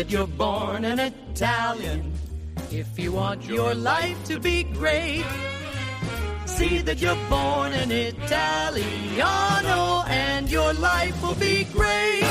that you're born an Italian. If you want your life to be great, see that you're born an Italiano and your life will be great.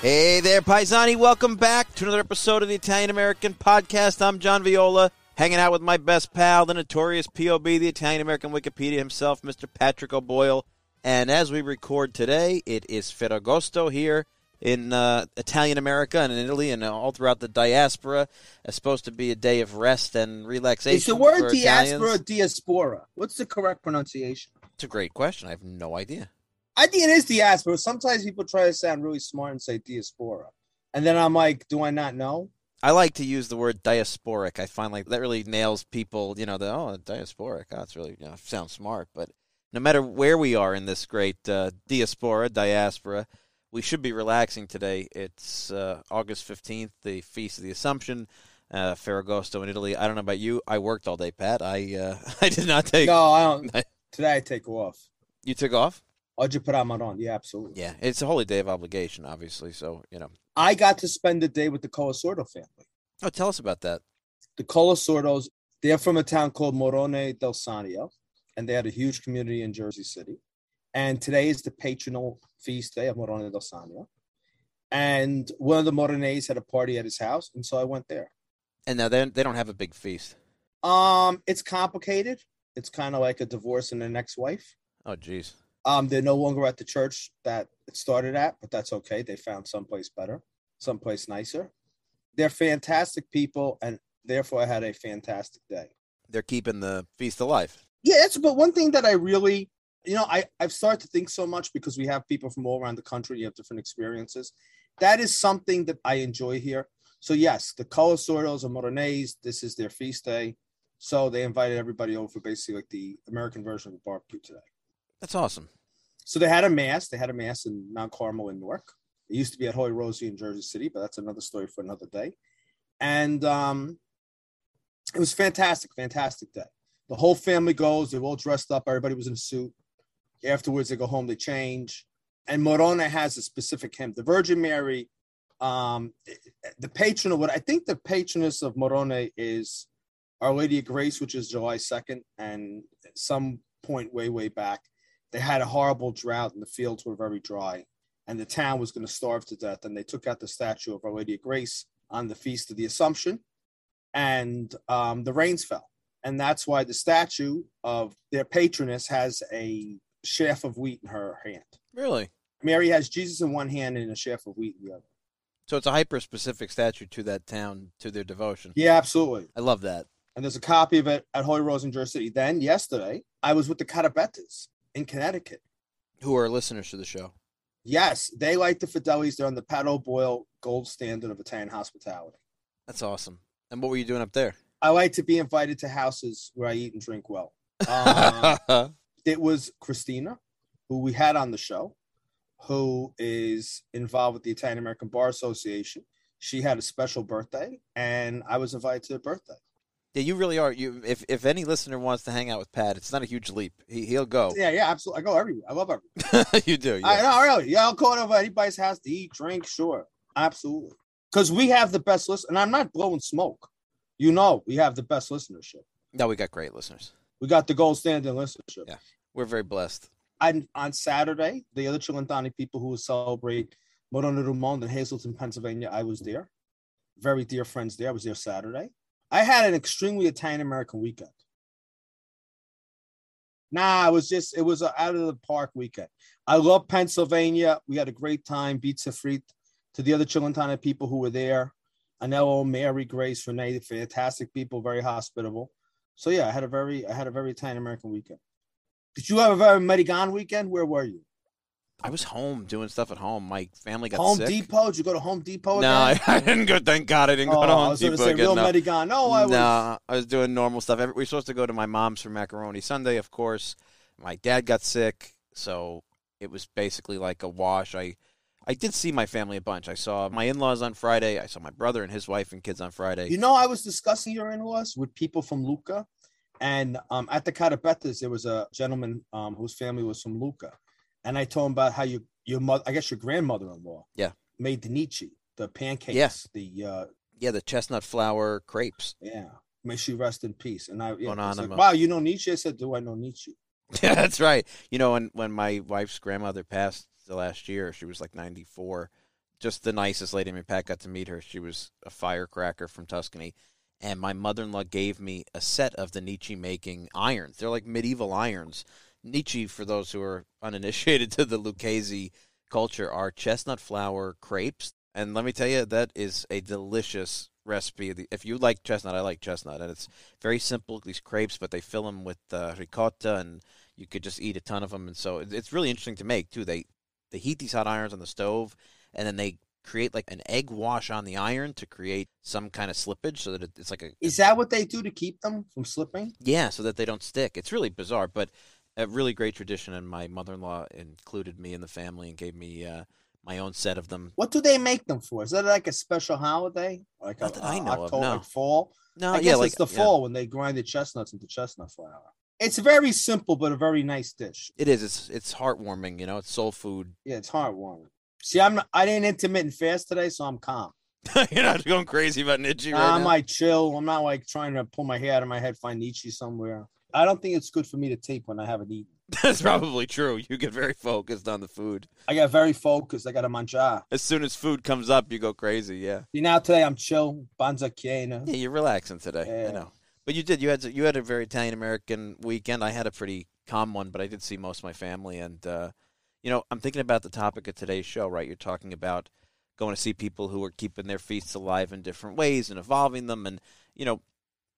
Hey there, Paesani. Welcome back to another episode of the Italian American Podcast. I'm John Viola, hanging out with my best pal, the notorious POB, the Italian American Wikipedia himself, Mr. Patrick O'Boyle. And as we record today, it is Ferragosto here in uh, Italian America and in Italy and all throughout the diaspora. It's supposed to be a day of rest and relaxation. Is the word diaspora diaspora? What's the correct pronunciation? It's a great question. I have no idea. I think it is diaspora. Sometimes people try to sound really smart and say diaspora. And then I'm like, do I not know? I like to use the word diasporic. I find like that really nails people. You know, the oh diasporic. Oh, it's really you know sounds smart. But no matter where we are in this great uh, diaspora, diaspora, we should be relaxing today. It's uh, August fifteenth, the feast of the Assumption, uh, Ferragosto in Italy. I don't know about you. I worked all day, Pat. I uh, I did not take. No, I don't. Today I take off. You took off. Oggi per Ramadan. Yeah, absolutely. Yeah, it's a holy day of obligation, obviously. So you know. I got to spend the day with the Colasordo family. Oh, tell us about that. The Colasordos, they're from a town called Morrone del Sannio, and they had a huge community in Jersey City. And today is the patronal feast day of Morrone del Sannio. And one of the Morones had a party at his house, and so I went there. And now they they don't have a big feast. Um, it's complicated. It's kind of like a divorce and an ex-wife. Oh, geez. Um, they're no longer at the church that it started at, but that's okay. They found someplace better, someplace nicer. They're fantastic people, and therefore I had a fantastic day. They're keeping the feast alive. Yeah, that's but one thing that I really, you know, I I've started to think so much because we have people from all around the country. You have different experiences. That is something that I enjoy here. So yes, the Colasordos and Morones, this is their feast day. So they invited everybody over for basically like the American version of the barbecue today. That's awesome. So they had a mass. They had a mass in Mount Carmel in Newark. It used to be at Holy Rosary in Jersey City, but that's another story for another day. And um, it was fantastic, fantastic day. The whole family goes. They're all dressed up. Everybody was in a suit. Afterwards, they go home. They change. And Morrone has a specific hymn. The Virgin Mary, um, the patron of what I think the patroness of Morrone is Our Lady of Grace, which is July 2nd. And some point way, way back, they had a horrible drought and the fields were very dry and the town was going to starve to death and they took out the statue of our lady of grace on the feast of the assumption and um, the rains fell and that's why the statue of their patroness has a sheaf of wheat in her hand Really? mary has jesus in one hand and a sheaf of wheat in the other So it's a hyper specific statue to that town, to their devotion. yeah absolutely I love that. and there's a copy of it at holy rose in jersey city then yesterday i was with the catabetas in connecticut Who are listeners to the show? Yes, they like the Fidelis. They're on the Pat O'Boyle gold standard of Italian hospitality. That's awesome. And what were you doing up there? I like to be invited to houses where I eat and drink well. Uh, it was Christina, who we had on the show, who is involved with the Italian American Bar Association. She had a special birthday, and I was invited to her birthday. yeah, you really are. You, if if any listener wants to hang out with Pat, it's not a huge leap. He he'll go. Yeah, yeah, absolutely. I go everywhere. I love everywhere. you do. Yeah. I know, really. Yeah, I'll go to anybody's house to eat, drink, sure. Absolutely. Because we have the best list, and I'm not blowing smoke. You know, we have the best listenership. No, we got great listeners. We got the gold standard listenership. Yeah. We're very blessed. And on Saturday, the other Chilantani people who celebrate Morona Rumond in Hazleton, Pennsylvania, I was there. Very dear friends there. I was there Saturday. I had an extremely Italian American weekend. Nah, it was just, it was a out of the park weekend. I love Pennsylvania. We had a great time. Pizza Frit to the other Chilentana people who were there. Anello, Mary, Grace, Renee, fantastic people, very hospitable. So yeah, I had a very, I had a very Italian American weekend. Did you have a very American weekend? Where were you? I was home doing stuff at home. My family got sick. Home sick. Depot? Did you go to Home Depot? No, I. I didn't go. Thank God I didn't Oh, go to I Home was going Depot to say again. real no. No, I was. No, I was doing normal stuff. Every, we were supposed to go to my mom's for macaroni Sunday, of course. My dad got sick, so it was basically like a wash. I I did see my family a bunch. I saw my in-laws on Friday. I saw my brother and his wife and kids on Friday. You know, I was discussing your in-laws with people from Lucca, and um, at the Catabetas, there was a gentleman um, whose family was from Lucca, and I told him about how you, your mother, I guess your grandmother-in-law, Yeah. made the necci, the pancakes. Yes. The uh, Yeah, the chestnut flour crepes. yeah. May she rest in peace. And I, yeah, it's like, Anonymous. wow, you know necci? I said, do I know necci? Yeah, that's right. You know, when when my wife's grandmother passed the last year, she was like 94. Just the nicest lady. I mean, Pat got to meet her. She was a firecracker from Tuscany. And my mother in law gave me a set of the necci making irons. They're like medieval irons. necci, for those who are uninitiated to the Lucchese culture, are chestnut flour crepes. And let me tell you, that is a delicious recipe. If you like chestnut, I like chestnut. And it's very simple, these crepes, but they fill them with uh, ricotta and you could just eat a ton of them. And so it's really interesting to make, too. They, they heat these hot irons on the stove and then they create like an egg wash on the iron to create some kind of slippage so that it's like a Is that what they do to keep them from slipping? yeah, so that they don't stick. It's really bizarre, but a really great tradition. And my mother in law included me in the family and gave me uh, my own set of them. What do they make them for? Is that like a special holiday? Like Not a, that I know of, October, no. like fall? No, I yeah, guess like it's the yeah. fall when they grind the chestnuts into chestnut flour. It's very simple, but a very nice dish. It is. It's it's heartwarming. You know, it's soul food. Yeah, it's heartwarming. See, I'm not, I didn't intermittent fast today, so I'm calm. You're not going crazy about necci right I'm now. like chill. I'm not like trying to pull my hair out of my head, find necci somewhere. I don't think it's good for me to tape when I haven't eaten. That's probably true. You get very focused on the food. I got very focused. I got a manjar. As soon as food comes up, you go crazy. Yeah. See, now today I'm chill. Banza Chiena. Yeah, you're relaxing today. I know. But you did. You had you had a very Italian American weekend. I had a pretty calm one, but I did see most of my family. And uh, you know, I'm thinking about the topic of today's show. Right, you're talking about going to see people who are keeping their feasts alive in different ways and evolving them. And you know,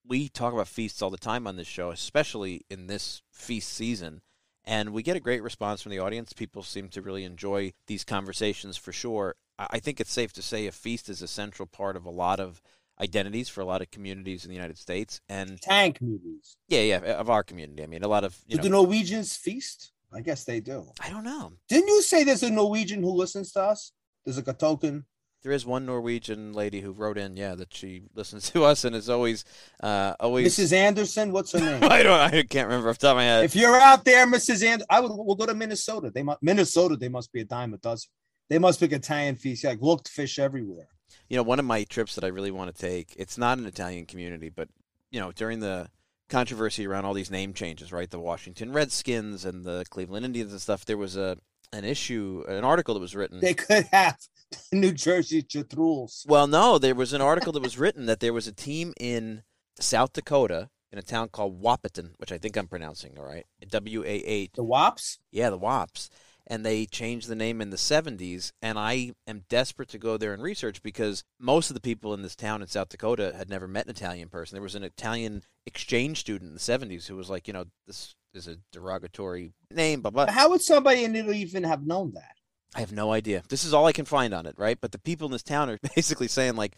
we talk about feasts all the time on this show, especially in this feast season. And we get a great response from the audience. People seem to really enjoy these conversations for sure. I I think it's safe to say a feast is a central part of a lot of identities for a lot of communities in the United States. And Tank movies. yeah, yeah, of our community. I mean, a lot of, you Do the Norwegians feast? I guess they do. I don't know. Didn't you say there's a Norwegian who listens to us? There's like a token. There is one Norwegian lady who wrote in, yeah, that she listens to us and is always, uh, always. Mrs. Anderson, what's her name? I don't, I can't remember off the top of my head. if you're out there, Mrs. Anderson, I would we'll go to Minnesota. They must Minnesota, they must be a dime a dozen. They must be Italian feast. Like looked fish everywhere. You know, one of my trips that I really want to take, it's not an Italian community, but, you know, during the controversy around all these name changes, right? The Washington Redskins and the Cleveland Indians and stuff, there was a an issue, an article that was written. They could have New Jersey Chatrules. Well, no, there was an article that was written that there was a team in South Dakota in a town called Wahpeton, which I think I'm pronouncing all right. W A H. The Wops. Yeah, the Wops. And they changed the name in the 70s. And I am desperate to go there and research because most of the people in this town in South Dakota had never met an Italian person. There was an Italian exchange student in the 70s who was like, you know, this is a derogatory name, blah, blah. How would somebody in Italy even have known that? I have no idea. This is all I can find on it, right? But the people in this town are basically saying like,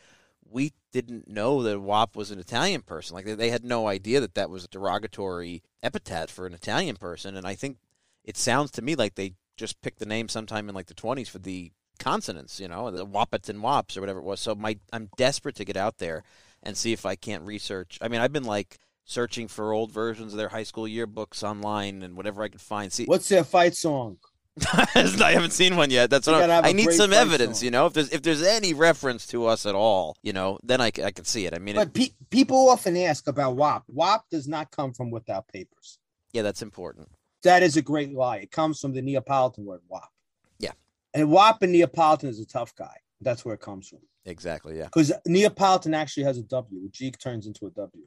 we didn't know that WAP was an Italian person. Like they, they had no idea that that was a derogatory epithet for an Italian person. And I think it sounds to me like they just picked the name sometime in like the twenties for the consonants, you know, the Wapets and Wops or whatever it was. So my I'm desperate to get out there and see if I can't research. I mean, I've been like searching for old versions of their high school yearbooks online and whatever I can find. See, What's their fight song? I haven't seen one yet. That's You what I'm, have a I need some evidence. song. You know, if there's if there's any reference to us at all, you know, then I, I can see it. I mean, it, But pe- people often ask about WAP. WAP does not come from without papers. yeah, that's important. That is a great lie. It comes from the Neapolitan word WAP. Yeah. And WAP in Neapolitan is a tough guy. That's where it comes from. Exactly. Yeah, Because Neapolitan actually has a W. G turns into a W.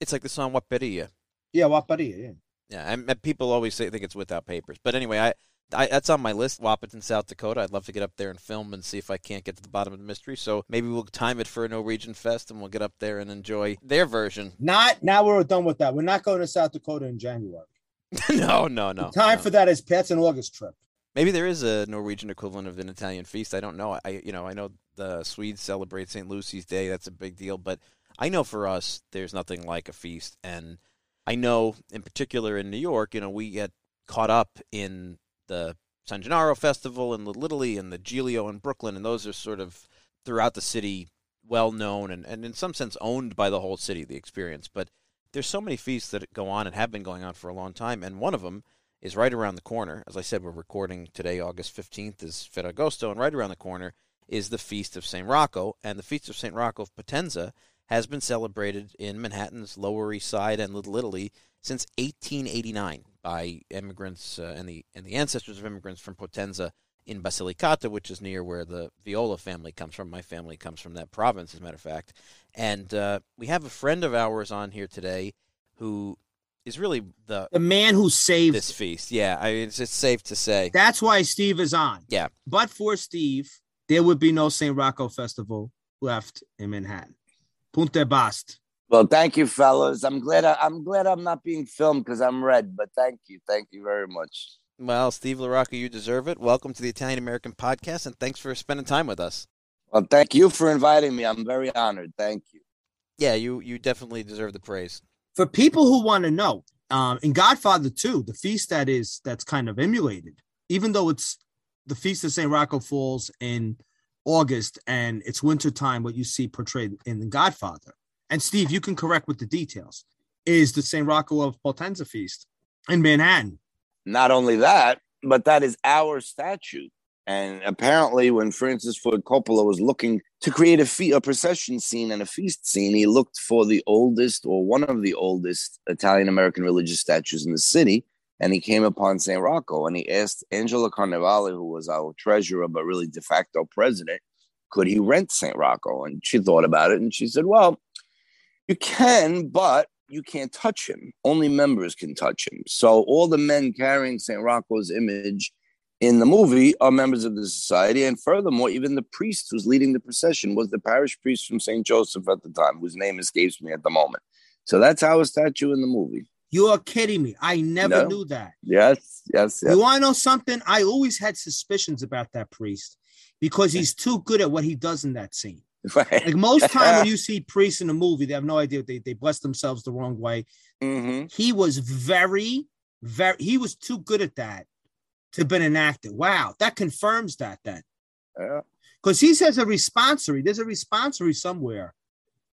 it's like the song "Waperia." Yeah, Waparia, yeah. Yeah, and people always say think it's without papers, but anyway, I, I that's on my list. Wahpeton, South Dakota. I'd love to get up there and film and see if I can't get to the bottom of the mystery. So maybe we'll time it for a Norwegian Fest and we'll get up there and enjoy their version. Not now we're done with that. We're not going to South Dakota in January. no, no, no. Time no. for that is Pat's an August trip. Maybe there is a Norwegian equivalent of an Italian feast. I don't know. I you know I know the Swedes celebrate St. Lucy's Day. That's a big deal. But I know for us, there's nothing like a feast. And I know in particular in New York, you know, we get caught up in the San Gennaro Festival and Little Italy and the Giglio in Brooklyn, and those are sort of throughout the city well known and, and in some sense owned by the whole city, the experience. But there's so many feasts that go on and have been going on for a long time, and one of them is right around the corner. As I said, we're recording today, August 15th is Ferragosto, and right around the corner is the Feast of St. Rocco, and the Feast of St. Rocco of Potenza has been celebrated in Manhattan's Lower East Side and Little Italy since 1889 by immigrants uh, and the and the ancestors of immigrants from Potenza in Basilicata, which is near where the Viola family comes from. My family comes from that province, as a matter of fact. And uh, we have a friend of ours on here today who is really the the man who saved this feast. Yeah, I mean, it's, it's safe to say. That's why Steve is on. Yeah. But for Steve, there would be no St. Rocco Festival left in Manhattan. Punta Bast. Well, thank you, fellas. I'm glad I, am glad I'm not being filmed because I'm red. But thank you, thank you very much. Well, Steve La Rocca, you deserve it. Welcome to the Italian American Podcast, and thanks for spending time with us. Well, thank you for inviting me. I'm very honored. Thank you. Yeah, you you definitely deserve the praise. For people who want to know, um, in Godfather 2, the feast that is that's kind of emulated, even though it's the feast of St. Rocco falls in August and it's wintertime, what you see portrayed in The Godfather. And Steve, you can correct with the details, is the St. Rocco of Potenza feast in Manhattan. Not only that, but that is our statue. And apparently, when Francis Ford Coppola was looking to create a, fe- a procession scene and a feast scene, he looked for the oldest or one of the oldest Italian American religious statues in the city and he came upon St. Rocco and he asked Angela Carnevale, who was our treasurer, but really de facto president, could he rent St. Rocco? And she thought about it and she said, Well, you can, but you can't touch him. Only members can touch him. So all the men carrying St. Rocco's image in the movie are members of the society. And furthermore, even the priest who's leading the procession was the parish priest from St. Joseph at the time, whose name escapes me at the moment. So that's our statue in the movie. You are kidding me. I never no. knew that. Yes, yes, yes. You want to know something? I always had suspicions about that priest because he's too good at what he does in that scene. Right. Like most time when you see priests in a movie, they have no idea they they bless themselves the wrong way. Mm-hmm. He was very, very. He was too good at that to have been an actor. Wow, that confirms that then. Yeah. Because he says a responsory. There's a responsory somewhere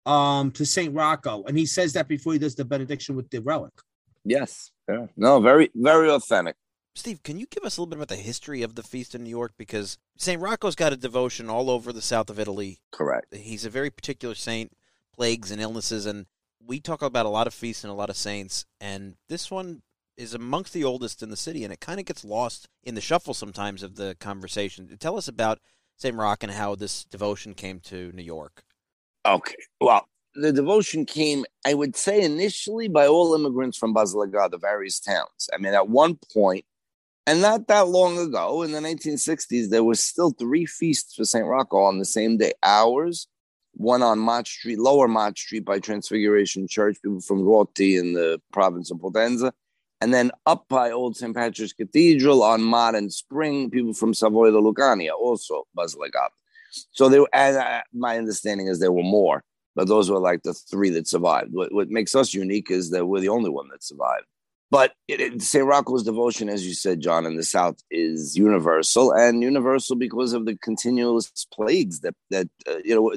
um to Saint Rocco, and he says that before he does the benediction with the relic. Yes. Yeah. No, very, very authentic. Steve, can you give us a little bit about the history of the feast in New York? Because St. Rocco's got a devotion all over the south of Italy. Correct. He's a very particular saint, plagues and illnesses. And we talk about a lot of feasts and a lot of saints. And this one is amongst the oldest in the city. And it kind of gets lost in the shuffle sometimes of the conversation. Tell us about St. Rock and how this devotion came to New York. Okay. Well, the devotion came, I would say, initially by all immigrants from Basilicata, the various towns. I mean, at one point, and not that long ago, in the 1960s, there was still three feasts for St. Rocco on the same day. Ours, one on Mott Street, Lower Mott Street by Transfiguration Church, people from Ruoti in the province of Potenza, and then up by Old St. Patrick's Cathedral on Mott and Spring, people from Savoia di Lucania, also Basilicata. So there, and uh, my understanding is there were more but those were like the three that survived. What, what makes us unique is that we're the only one that survived. But St. Rocco's devotion, as you said, John, in the South is universal and universal because of the continuous plagues that, that uh, you know,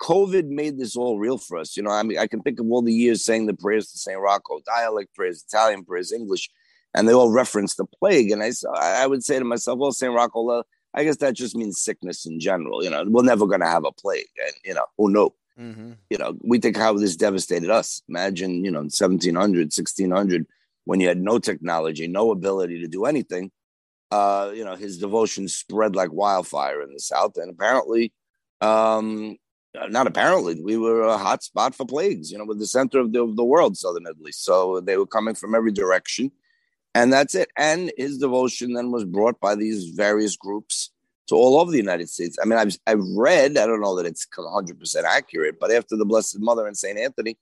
COVID made this all real for us. You know, I mean, I can think of all the years saying the prayers to St. Rocco, dialect prayers, Italian prayers, English, and they all reference the plague. And I, I would say to myself, well, St. Rocco, I guess that just means sickness in general. You know, we're never going to have a plague. And, you know, who knows? Mm-hmm. You know, we think how this devastated us. Imagine, you know, 1700, 1600, when you had no technology, no ability to do anything. Uh, you know, his devotion spread like wildfire in the South. And apparently, um, not apparently, we were a hot spot for plagues, you know, with the center of the, of the world, Southern Italy. So they were coming from every direction. And that's it. And his devotion then was brought by these various groups to all over the United States. I mean, I've, I've read, I don't know that it's 100% accurate, but after the Blessed Mother and St. Anthony,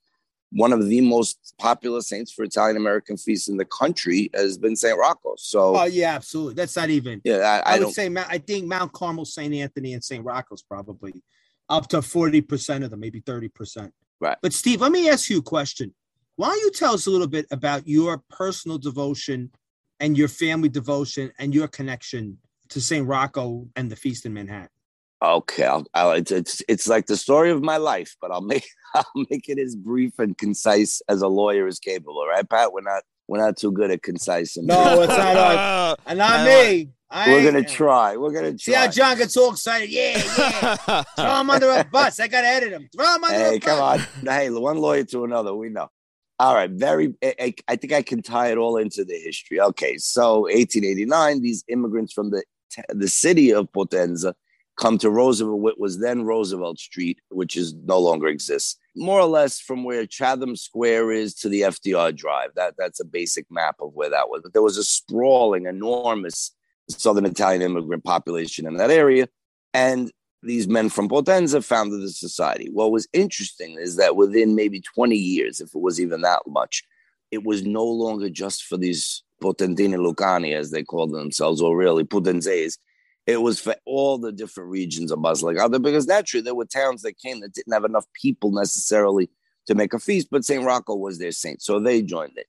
one of the most popular saints for Italian American feasts in the country has been St. Rocco. So, oh, yeah, absolutely. That's not even, yeah, I, I, I would say, I think Mount Carmel, St. Anthony, and St. Rocco's probably up to 40% of them, maybe 30%. Right. But, Steve, let me ask you a question. Why don't you tell us a little bit about your personal devotion and your family devotion and your connection to St. Rocco and the feast in Manhattan? Okay, I'll, I'll, it's, it's it's like the story of my life, but I'll make I'll make it as brief and concise as a lawyer is capable. Right, Pat? We're not we're not too good at concise. And no, it's not us, and not me. I We're gonna try. We're gonna try. See how John gets all excited? Yeah, yeah. Throw him under a bus. I gotta edit him. Throw him under Hey, a bus. come on. Hey, one lawyer to another. We know. All right. Very. I, I- I think I can tie it all into the history. Okay. So 1889, these immigrants from the the city of Potenza come to Roosevelt, what was then Roosevelt Street, which is no longer exists. More or less from where Chatham Square is to the FDR Drive. That that's a basic map of where that was. But there was a sprawling, enormous Southern Italian immigrant population in that area, and these men from Potenza founded the society. What was interesting is that within maybe 20 years, if it was even that much, it was no longer just for these Potentini Lucani, as they called themselves, or really Potenzes. It was for all the different regions of Basilicata, because naturally there were towns that came that didn't have enough people necessarily to make a feast, but St. Rocco was their saint, so they joined it.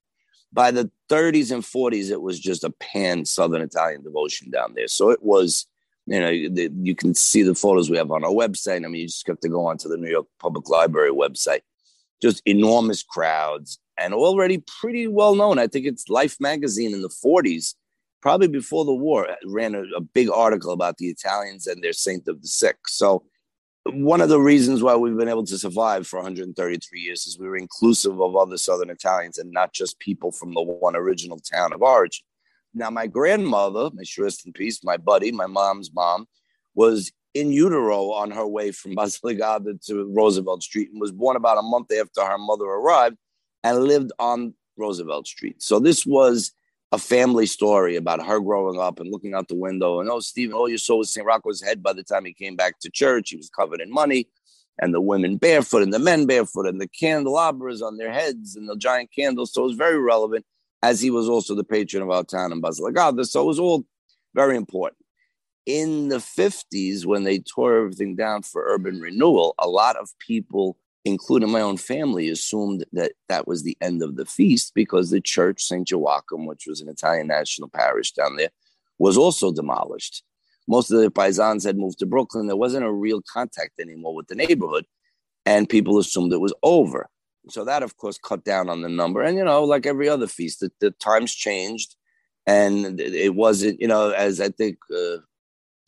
By the 30s and 40s, it was just a pan Southern Italian devotion down there. So it was you know, the, you can see the photos we have on our website. I mean, you just have to go onto the New York Public Library website. Just enormous crowds and already pretty well known. I think it's Life magazine in the 40s, probably before the war, ran a, a big article about the Italians and their saint of the sick. So, one of the reasons why we've been able to survive for 133 years is we were inclusive of other Southern Italians and not just people from the one original town of origin. Now, my grandmother, may she rest in peace, my buddy, my mom's mom, was in utero on her way from Basilicata to Roosevelt Street and was born about a month after her mother arrived and lived on Roosevelt Street. So this was a family story about her growing up and looking out the window. And oh, Stephen, all you saw was St. Rocco's head by the time he came back to church. He was covered in money, and the women barefoot and the men barefoot, and the candelabras on their heads and the giant candles. So it was very relevant, as he was also the patron of our town in Basilicata. So it was all very important. In the 50s, when they tore everything down for urban renewal, a lot of people including my own family, assumed that that was the end of the feast because the church, St. Joachim, which was an Italian national parish down there, was also demolished. Most of the paisans had moved to Brooklyn. There wasn't a real contact anymore with the neighborhood, and people assumed it was over. So that, of course, cut down on the number. And, you know, like every other feast, the, the times changed. And it wasn't, you know, as I think uh,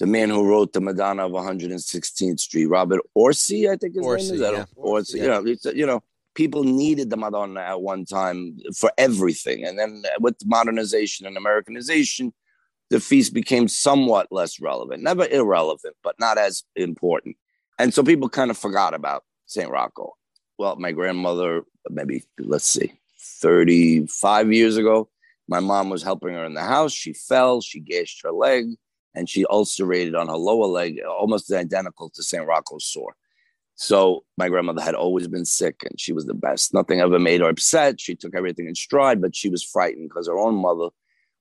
the man who wrote the Madonna of 116th Street, Robert Orsi, I think his Orsi, name is. Yeah. Orsi, Yeah. you know, you know, people needed the Madonna at one time for everything, and then with modernization and Americanization, the feast became somewhat less relevant, never irrelevant, but not as important, and so people kind of forgot about Saint Rocco. Well, my grandmother, maybe let's see, 35 years ago, my mom was helping her in the house. She fell, she gashed her leg and she ulcerated on her lower leg, almost identical to St. Rocco's sore. So my grandmother had always been sick and she was the best. Nothing ever made her upset. She took everything in stride, but she was frightened because her own mother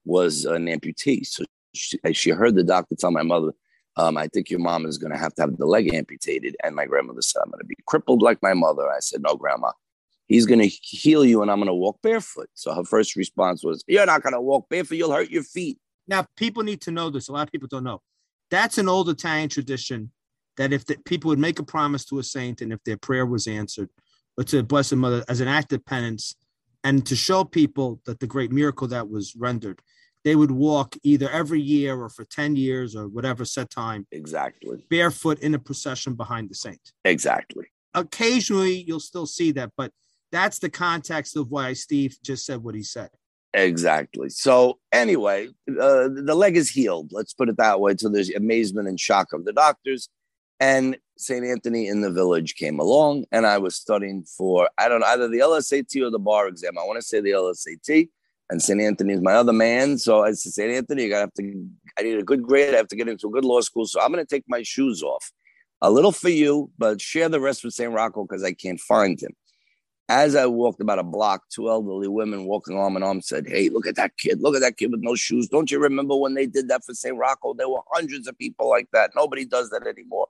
was an amputee. So she, she heard the doctor tell my mother, um, I think your mom is going to have to have the leg amputated. And my grandmother said, I'm going to be crippled like my mother. I said, No, grandma. He's going to heal you and I'm going to walk barefoot. So her first response was, You're not going to walk barefoot. You'll hurt your feet. Now, people need to know this. A lot of people don't know. That's an old Italian tradition that if the, people would make a promise to a saint and if their prayer was answered, or to the Blessed Mother as an act of penance, and to show people that the great miracle that was rendered, they would walk either every year or for 10 years or whatever set time, Exactly. barefoot in a procession behind the saint. Exactly. Occasionally, you'll still see that, but that's the context of why Steve just said what he said. Exactly. So anyway, uh, the leg is healed. Let's put it that way. To the amazement and shock of the doctors, and Saint Anthony in the village came along, and I was studying for I don't know either the LSAT or the bar exam. I want to say the LSAT, and Saint Anthony is my other man. So I said, Saint Anthony, you gotta have to. I need a good grade. I have to get into a good law school. So I'm to take my shoes off. A little for you, but share the rest with Saint Rocco because I can't find him. As I walked about a block, two elderly women walking arm in arm said, Hey, look at that kid. Look at that kid with no shoes. Don't you remember when they did that for St. Rocco? There were hundreds of people like that. Nobody does that anymore.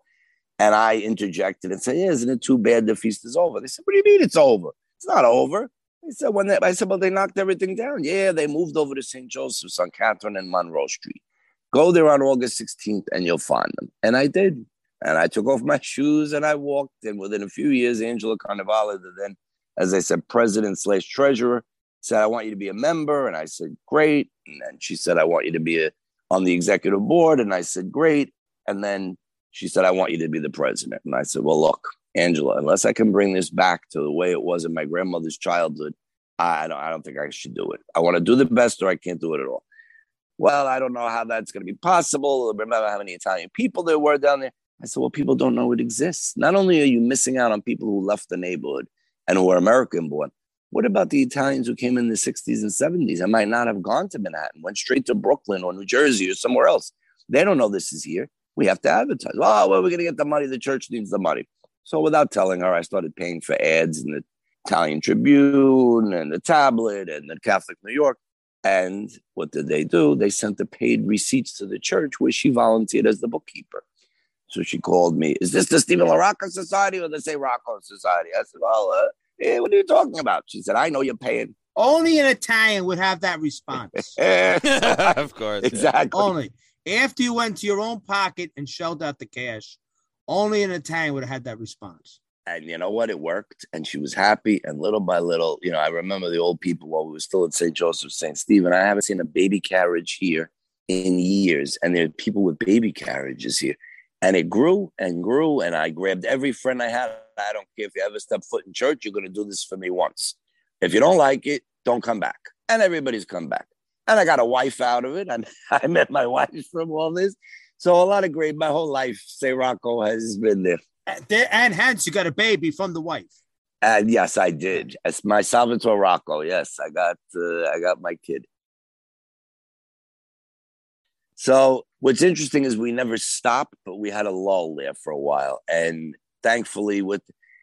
And I interjected and said, yeah, Isn't it too bad the feast is over? They said, What do you mean it's over? It's not over. They said, when they, I said, Well, they knocked everything down. Yeah, they moved over to St. Joseph's on Catherine and Monroe Street. Go there on August 16th and you'll find them. And I did. And I took off my shoes and I walked. And within a few years, Angela Carnevale, the then as I said, president slash treasurer, said, I want you to be a member. And I said, great. And then she said, I want you to be a, on the executive board. And I said, great. And then she said, I want you to be the president. And I said, well, look, Angela, unless I can bring this back to the way it was in my grandmother's childhood, I don't, I don't think I should do it. I want to do the best or I can't do it at all. Well, I don't know how that's going to be possible. Remember how many Italian people there were down there? I said, well, people don't know it exists. Not only are you missing out on people who left the neighborhood and who are American born, what about the Italians who came in the 60s and 70s and might not have gone to Manhattan, went straight to Brooklyn or New Jersey or somewhere else? They don't know this is here. We have to advertise. Oh, well, we're going to get the money. The church needs the money. So without telling her, I started paying for ads in the Italian Tribune and the Tablet and the Catholic New York. And what did they do? They sent the paid receipts to the church where she volunteered as the bookkeeper. So she called me, Is this the Stephen LaRocco Society or the St. Rocco Society? I said, Well, uh, hey, what are you talking about? She said, I know you're paying. Only an Italian would have that response. of course. Exactly. Only. After you went to your own pocket and shelled out the cash, only an Italian would have had that response. And you know what? It worked. And she was happy. And little by little, you know, I remember the old people while we were still at St. Joseph, St. Stephen. I haven't seen a baby carriage here in years. And there are people with baby carriages here. And it grew and grew. And I grabbed every friend I had. I don't care if you ever step foot in church, you're going to do this for me once. If you don't like it, don't come back. And everybody's come back. And I got a wife out of it. And I met my wife from all this. So a lot of great, my whole life, Say Rocco has been there. And, there- and hence you got a baby from the wife. And yes, I did. It's my Salvatore Rocco. Yes, I got uh, I got my kid. So what's interesting is we never stopped, but we had a lull there for a while. And thankfully, with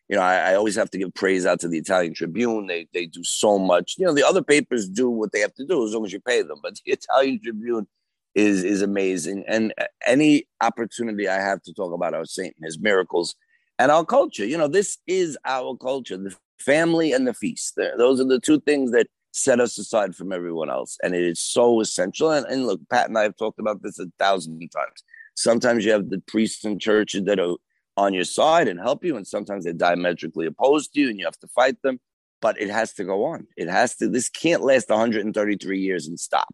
you know, I, I always have to give praise out to the Italian Tribune. They they do so much. You know, the other papers do what they have to do as long as you pay them. But the Italian Tribune is is amazing. And any opportunity I have to talk about our saint and his miracles and our culture, you know, this is our culture, the family and the feast. Those are the two things that set us aside from everyone else. And it is so essential. And, and look, Pat and I have talked about this a thousand times. Sometimes you have the priests and churches that are on your side and help you, and sometimes they're diametrically opposed to you and you have to fight them. But it has to go on. It has to, this can't last 133 years and stop.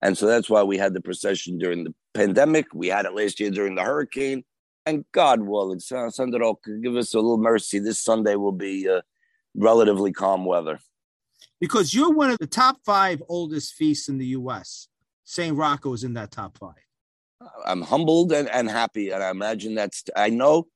And so that's why we had the procession during the pandemic. We had it last year during the hurricane. And God willing, Sun- Sandro, give us a little mercy. This Sunday will be uh, relatively calm weather. Because you're one of the top five oldest feasts in the U.S. St. Rocco is in that top five. I'm humbled and, and happy. And I imagine that's, I know,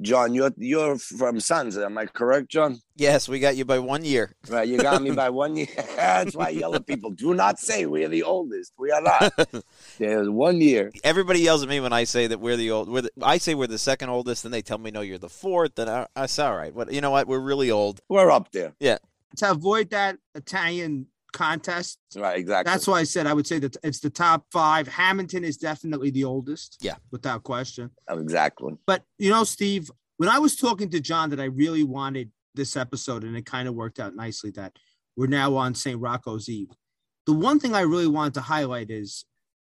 John, you're, you're from Sons. Am I correct, John? Yes, we got you by one year. Right. You got me by one year. that's why yellow people. Do not say we are the oldest. We are not. There's one year. Everybody yells at me when I say that we're the old. We're the, I say we're the second oldest, and they tell me no, you're the fourth. And I, I say, all right. What you know? What we're really old. We're up there. Yeah. To avoid that Italian contest, Right. Exactly. that's why I said I would say that it's the top five. Hammonton is definitely the oldest. Yeah. Without question. Oh, exactly. But you know, Steve, when I was talking to John that I really wanted this episode, and it kind of worked out nicely that we're now on St. Rocco's Eve. The one thing I really wanted to highlight is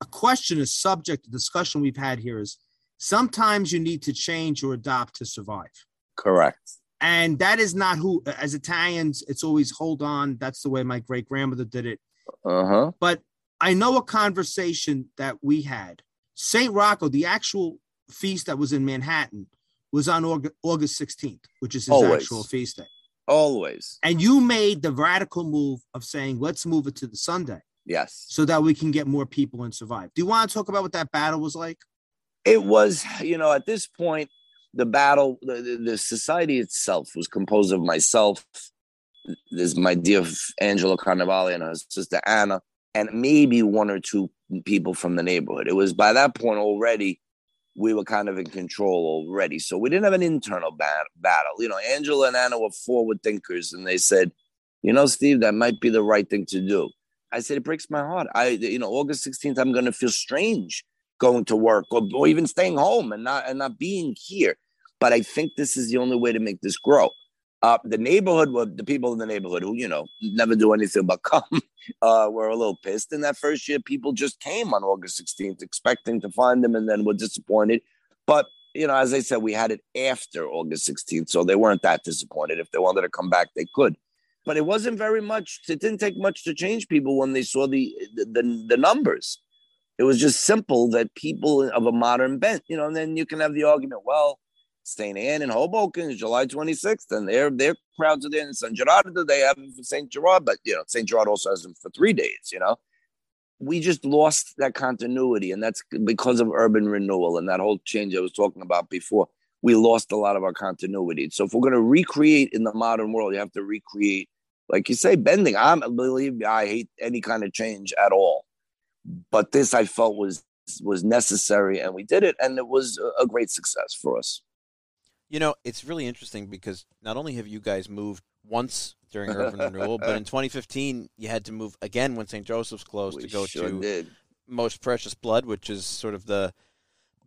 a question, a subject, a discussion we've had here is sometimes you need to change or adopt to survive. Correct. And that is not who, as Italians, it's always hold on. That's the way my great grandmother did it. Uh huh. But I know a conversation that we had. St. Rocco, the actual feast that was in Manhattan, was on Aug- August 16th, which is his Always. actual feast day. Always. And you made the radical move of saying, let's move it to the Sunday Yes. so that we can get more people and survive. Do you want to talk about what that battle was like? It was, you know, at this point, the battle, the, the, society itself was composed of myself, there's my dear Angela Carnevale and her sister Anna, and maybe one or two people from the neighborhood. It was by that point already, we were kind of in control already. So we didn't have an internal bat- battle. You know, Angela and Anna were forward thinkers, and they said, you know, Steve, that might be the right thing to do. I said, it breaks my heart. I, you know, August 16th, I'm going to feel strange going to work or, or even staying home and not and not being here. But I think this is the only way to make this grow. Uh, the neighborhood, the people in the neighborhood who you know never do anything but come, uh, were a little pissed. And that first year, people just came on August 16th expecting to find them, and then were disappointed. But you know, as I said, we had it after August 16th, so they weren't that disappointed. If they wanted to come back, they could. But it wasn't very much. It didn't take much to change people when they saw the, the, the numbers. It was just simple that people of a modern bent, you know, and then you can have the argument, well, St. Anne in Hoboken is July 26th, and their their crowds are there in St. Gerard. They have them for St. Gerard, but you know, St. Gerard also has them for three days, you know. We just lost that continuity, and that's because of urban renewal and that whole change I was talking about before. We lost a lot of our continuity. So if we're going to recreate in the modern world, you have to recreate, like you say, bending. I believe me, I hate any kind of change at all, but this I felt was was necessary, and we did it, and it was a great success for us. You know, it's really interesting because not only have you guys moved once during urban renewal, but in 2015 you had to move again when St. Joseph's closed We to go sure to did. Most Precious Blood, which is sort of the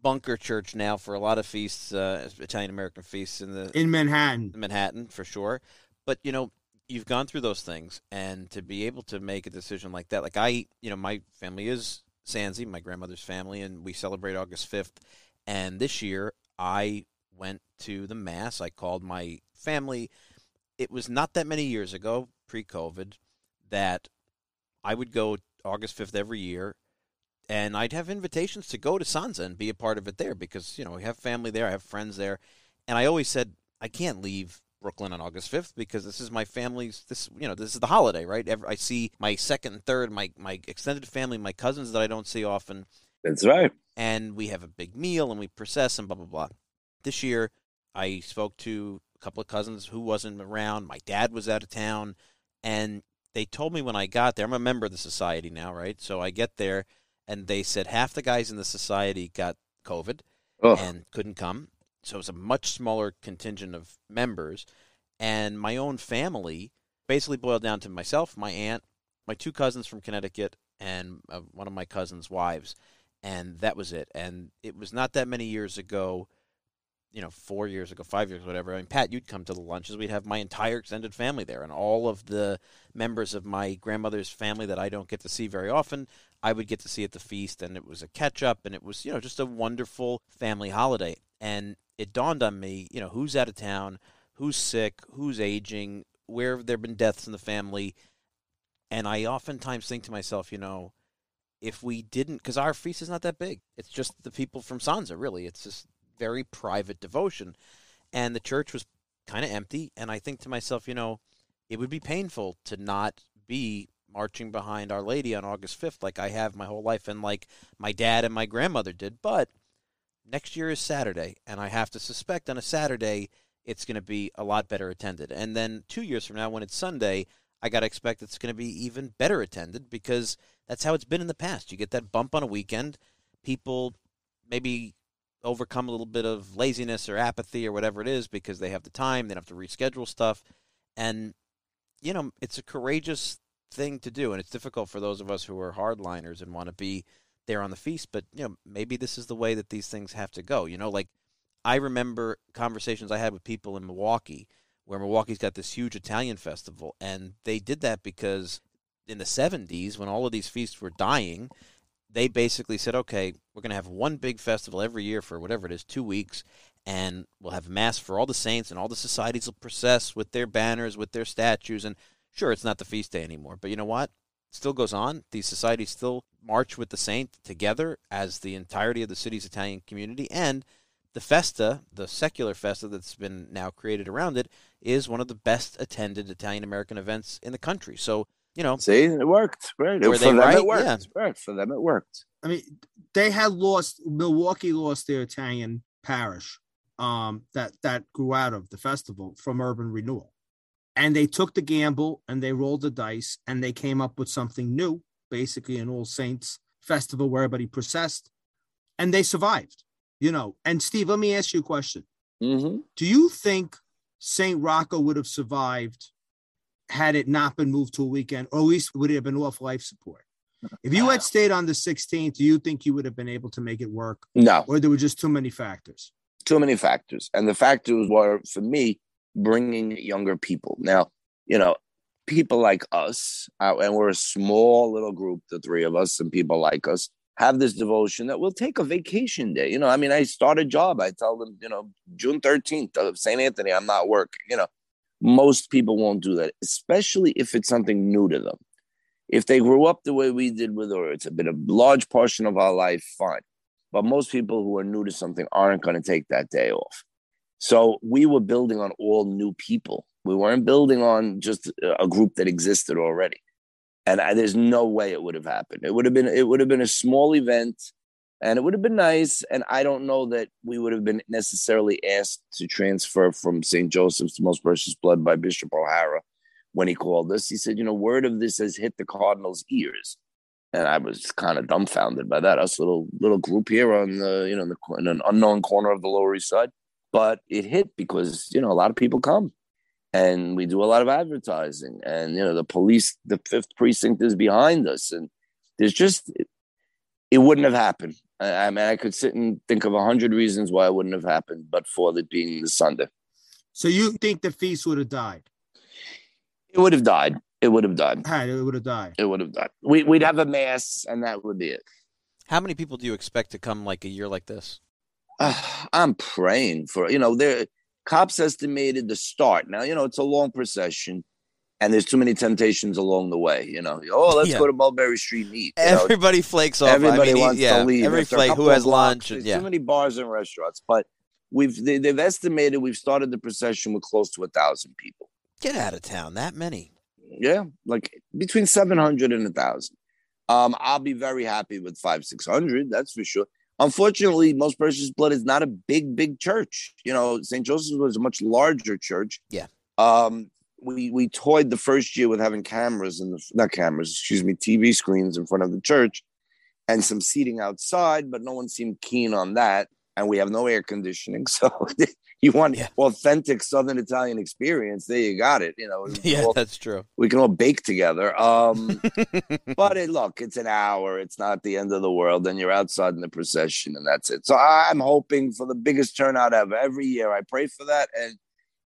bunker church now for a lot of feasts, uh, Italian American feasts in the in Manhattan. Manhattan for sure. But you know, you've gone through those things, and to be able to make a decision like that, like I, you know, my family is Sansi, my grandmother's family, and we celebrate August fifth. And this year, I went to the mass. I called my family. It was not that many years ago, pre-COVID, that I would go August fifth every year, and I'd have invitations to go to Sanza and be a part of it there because you know we have family there, I have friends there, and I always said I can't leave Brooklyn on August 5th because this is my family's this you know this is the holiday right Every, I see my second and third my my extended family my cousins that I don't see often That's right. and we have a big meal and we process and blah blah blah this year I spoke to a couple of cousins who wasn't around my dad was out of town and they told me when I got there I'm a member of the society now right so I get there and they said half the guys in the society got covid Oh, and couldn't come. So it was a much smaller contingent of members. And my own family basically boiled down to myself, my aunt, my two cousins from Connecticut, and uh, one of my cousin's wives. And that was it. And it was not that many years ago, you know, four years ago, five years, whatever. I mean, Pat, you'd come to the lunches. We'd have my entire extended family there, and all of the members of my grandmother's family that I don't get to see very often. I would get to see at the feast, and it was a catch up, and it was you know just a wonderful family holiday. And it dawned on me, you know, who's out of town, who's sick, who's aging, where have there been deaths in the family, and I oftentimes think to myself, you know, if we didn't, because our feast is not that big, it's just the people from Sanza, really. It's just very private devotion, and the church was kind of empty. And I think to myself, you know, it would be painful to not be marching behind Our Lady on August 5th like I have my whole life and like my dad and my grandmother did. But next year is Saturday, and I have to suspect on a Saturday it's going to be a lot better attended. And then two years from now, when it's Sunday, I got to expect it's going to be even better attended because that's how it's been in the past. You get that bump on a weekend, people maybe overcome a little bit of laziness or apathy or whatever it is because they have the time, they don't have to reschedule stuff. And, you know, it's a courageous thing to do, and it's difficult for those of us who are hardliners and want to be there on the feast. But you know, maybe this is the way that these things have to go. You know, like I remember conversations I had with people in Milwaukee, where Milwaukee's got this huge Italian festival, and they did that because in the '70s, when all of these feasts were dying, they basically said, "Okay, we're going to have one big festival every year for whatever it is, two weeks." And we'll have mass for all the saints, and all the societies will process with their banners, with their statues, and Sure, it's not the feast day anymore, but you know what? It still goes on. These societies still march with the saint together as the entirety of the city's Italian community, and the festa, the secular festa that's been now created around it, is one of the best attended Italian American events in the country. So, you know, see, it worked. Right. Were for they them, right? it worked. Yeah. Right. For them, it worked. I mean, they had lost Milwaukee lost their Italian parish um, that that grew out of the festival from urban renewal, and they took the gamble and they rolled the dice and they came up with something new, basically an All Saints festival where everybody processed, and they survived. You know, and Steve, let me ask you a question: Mm-hmm. Do you think Saint Rocco would have survived had it not been moved to a weekend, or at least would it have been off life support? If you had stayed on the 16th, do you think you would have been able to make it work, No, or there were just too many factors? too many factors, and the factors were for me bringing younger people. Now, you know, people like us, uh, and we're a small little group, the three of us, and people like us have this devotion that we'll take a vacation day. You know, I mean, I start a job. I tell them, you know, June 13th of St. Anthony, I'm not working. You know, most people won't do that, especially if it's something new to them. If they grew up the way we did with or it's been a large portion of our life, fine. But most people who are new to something aren't going to take that day off. So we were building on all new people. We weren't building on just a group that existed already. And I, there's no way it would have happened. It would have been it would have been a small event and it would have been nice. And I don't know that we would have been necessarily asked to transfer from St. Joseph's to Most Precious Blood by Bishop O'Hara when he called us. He said, you know, word of this has hit the Cardinals' ears. And I was kind of dumbfounded by that. Us little little group here on the, you know, the, in an unknown corner of the Lower East Side. But it hit because, you know, a lot of people come and we do a lot of advertising. And, you know, the police, the fifth precinct is behind us. And there's just, it wouldn't have happened. I, mean, I could sit and think of a hundred reasons why it wouldn't have happened, but for it being the Sunday. So you think the feast would have died? It would have died. It would have died. it would have died. It would have died. We, we'd have a mass, and that would be it. How many people do you expect to come like a year like this? Uh, I'm praying for you know. There, cops estimated the start. Now you know it's a long procession and there's too many temptations along the way. You know, oh, let's yeah. go to Mulberry Street and eat. Everybody know, flakes off. Everybody I mean, wants yeah, to leave. Every flake who has lunch. There's yeah. too many bars and restaurants, but we've they, have estimated we've started the procession with close to a thousand people. Get out of town, that many. Yeah, like between seven hundred and a thousand. Um, I'll be very happy with five six hundred. That's for sure. Unfortunately, Most Precious Blood is not a big, big church. You know, St. Joseph's was a much larger church. Yeah. Um, we we toyed the first year with having cameras and not cameras, excuse me, TV screens in front of the church, and some seating outside, but no one seemed keen on that. And we have no air conditioning, so you want yeah. authentic Southern Italian experience. There you got it. You know, yeah, all, that's true. We can all bake together. Um, but it, look, it's an hour. It's not the end of the world, and you're outside in the procession, and that's it. So I'm hoping for the biggest turnout ever. Every year, I pray for that, and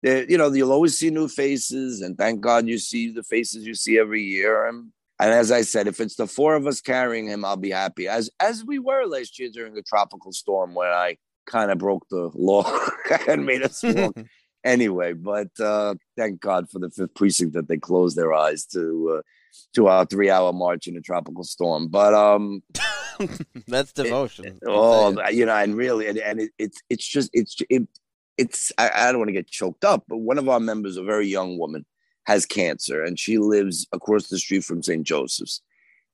you know, you'll always see new faces, and thank God you see the faces you see every year. And, and as I said, if it's the four of us carrying him, I'll be happy. As as we were last year during a tropical storm when I kind of broke the law and made us walk anyway. But uh, thank God for the fifth precinct that they closed their eyes to uh, to our three hour march in a tropical storm. But um, that's devotion. It, oh, you know, and really, and, and it, it's it's just it's it it's I, I don't want to get choked up, but one of our members, a very young woman, has cancer, and she lives across the street from St. Joseph's.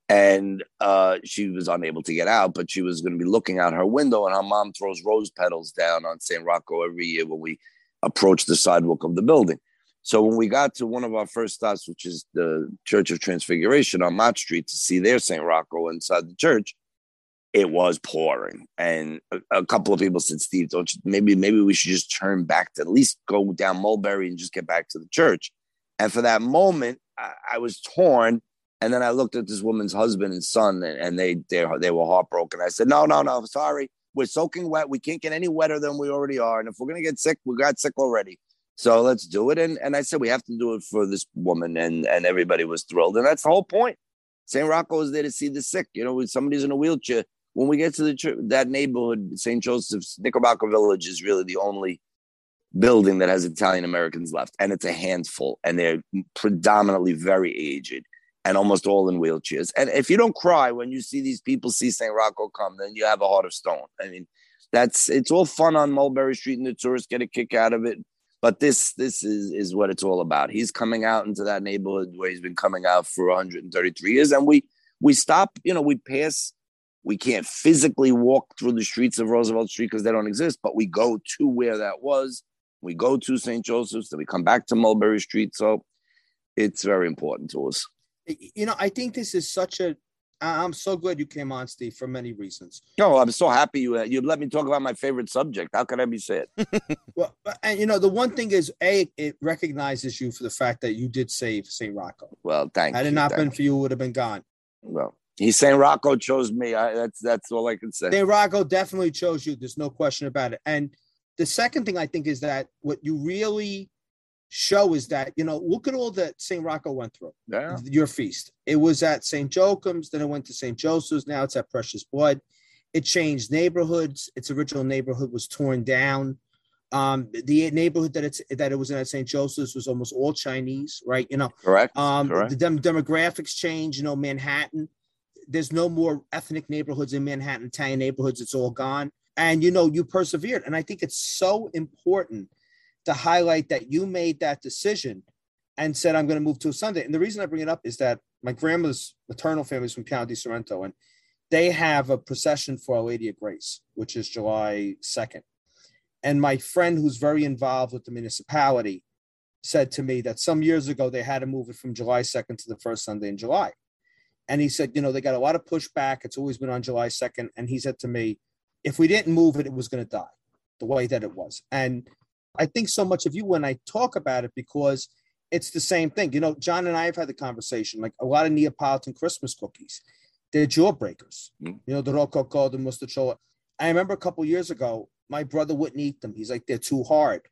And uh, she was unable to get out, but she was going to be looking out her window, and her mom throws rose petals down on St. Rocco every year when we approach the sidewalk of the building. So when we got to one of our first stops, which is the Church of Transfiguration on Mott Street, to see their St. Rocco inside the church, it was pouring. And a, a, couple of people said, Steve, don't you, maybe, maybe we should just turn back to at least go down Mulberry and just get back to the church. And for that moment, I, I was torn. And then I looked at this woman's husband and son, and, and they, they they were heartbroken. I said, "No, no, no, sorry, we're soaking wet. We can't get any wetter than we already are. And if we're gonna get sick, we got sick already. So let's do it." And and I said, "We have to do it for this woman," and and everybody was thrilled. And that's the whole point. St. Rocco is there to see the sick. You know, when somebody's in a wheelchair, when we get to the that neighborhood, St. Joseph's Knickerbocker Village is really the only building that has Italian Americans left, and it's a handful, and they're predominantly very aged and almost all in wheelchairs. And if you don't cry when you see these people see St. Rocco come, then you have a heart of stone. I mean, that's it's all fun on Mulberry Street, and the tourists get a kick out of it. But this this is is what it's all about. He's coming out into that neighborhood where he's been coming out for 133 years, and we we stop. You know, we pass we can't physically walk through the streets of Roosevelt Street because they don't exist, but we go to where that was. We go to St. Joseph's, then we come back to Mulberry Street. So it's very important to us. You know, I think this is such a. I'm so glad you came on, Steve, for many reasons. No, I'm so happy you uh, you let me talk about my favorite subject. How can I be sad? well, and you know, the one thing is, a it recognizes you for the fact that you did save St. Rocco. Well, thank Had you. Had it not been you. for you, it would have been gone. Well, He's saying Rocco chose me. I, that's that's all I can say. St. Rocco definitely chose you. There's no question about it. And the second thing I think is that what you really show is that you know look at all that St. Rocco went through. Yeah. Your feast. It was at St. Joachim's, then it went to St. Joseph's. Now it's at Precious Blood. It changed neighborhoods. Its original neighborhood was torn down. Um, the neighborhood that it's that it was in at St. Joseph's was almost all Chinese, right? You know, correct. Um, correct. the dem- demographics change. You know, Manhattan. There's no more ethnic neighborhoods in Manhattan, Italian neighborhoods. It's all gone. And you know, you persevered, and I think it's so important to highlight that you made that decision and said, "I'm going to move to a Sunday." And the reason I bring it up is that my grandmother's maternal family is from Piano di Sorrento, and they have a procession for Our Lady of Grace, which is July 2nd. And my friend, who's very involved with the municipality, said to me that some years ago they had to move it from July 2nd to the first Sunday in July. And he said, you know, they got a lot of pushback. It's always been on July 2nd. And he said to me, if we didn't move it, it was going to die the way that it was. And I think so much of you when I talk about it because it's the same thing. You know, John and I have had the conversation like a lot of Neapolitan Christmas cookies they're jawbreakers. Mm. You know, the rococo, the mustaciola. I remember a couple years ago, my brother wouldn't eat them. He's like, they're too hard.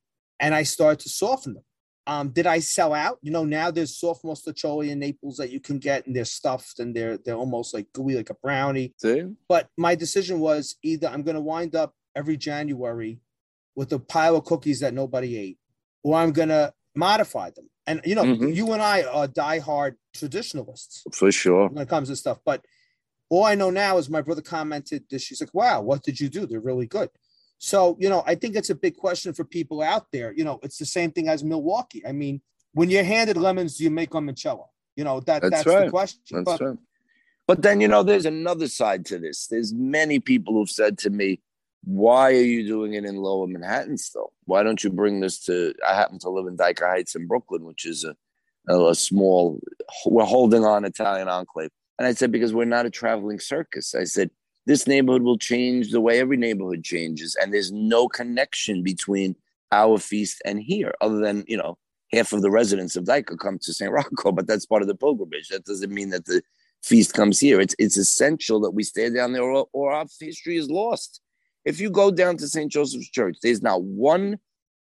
And I started to soften them. Um, did I sell out? You know, now there's soft mustaccioli in Naples that you can get, and they're stuffed and they're they're almost like gooey, like a brownie. See? But my decision was either I'm going to wind up every January with a pile of cookies that nobody ate, or I'm going to modify them. And you know, mm-hmm. you and I are diehard traditionalists for sure when it comes to stuff. But all I know now is my brother commented that she's like, wow, what did you do? They're really good. So, you know, I think it's a big question for people out there. You know, it's the same thing as Milwaukee. I mean, when you're handed lemons, do you make limoncello? You know, that, that's, that's right. the question. That's but, right. But then, you know, there's another side to this. There's many people who've said to me, why are you doing it in lower Manhattan still? Why don't you bring this to, I happen to live in Dyker Heights in Brooklyn, which is a, a, a small, we're holding on Italian enclave. And I said, because we're not a traveling circus. I said, this neighborhood will change the way every neighborhood changes. And there's no connection between our feast and here, other than, you know, half of the residents of Dyker come to St. Rocco, but that's part of the pilgrimage. That doesn't mean that the feast comes here. It's it's essential that we stay down there or, or our history is lost. If you go down to St. Joseph's Church, there's not one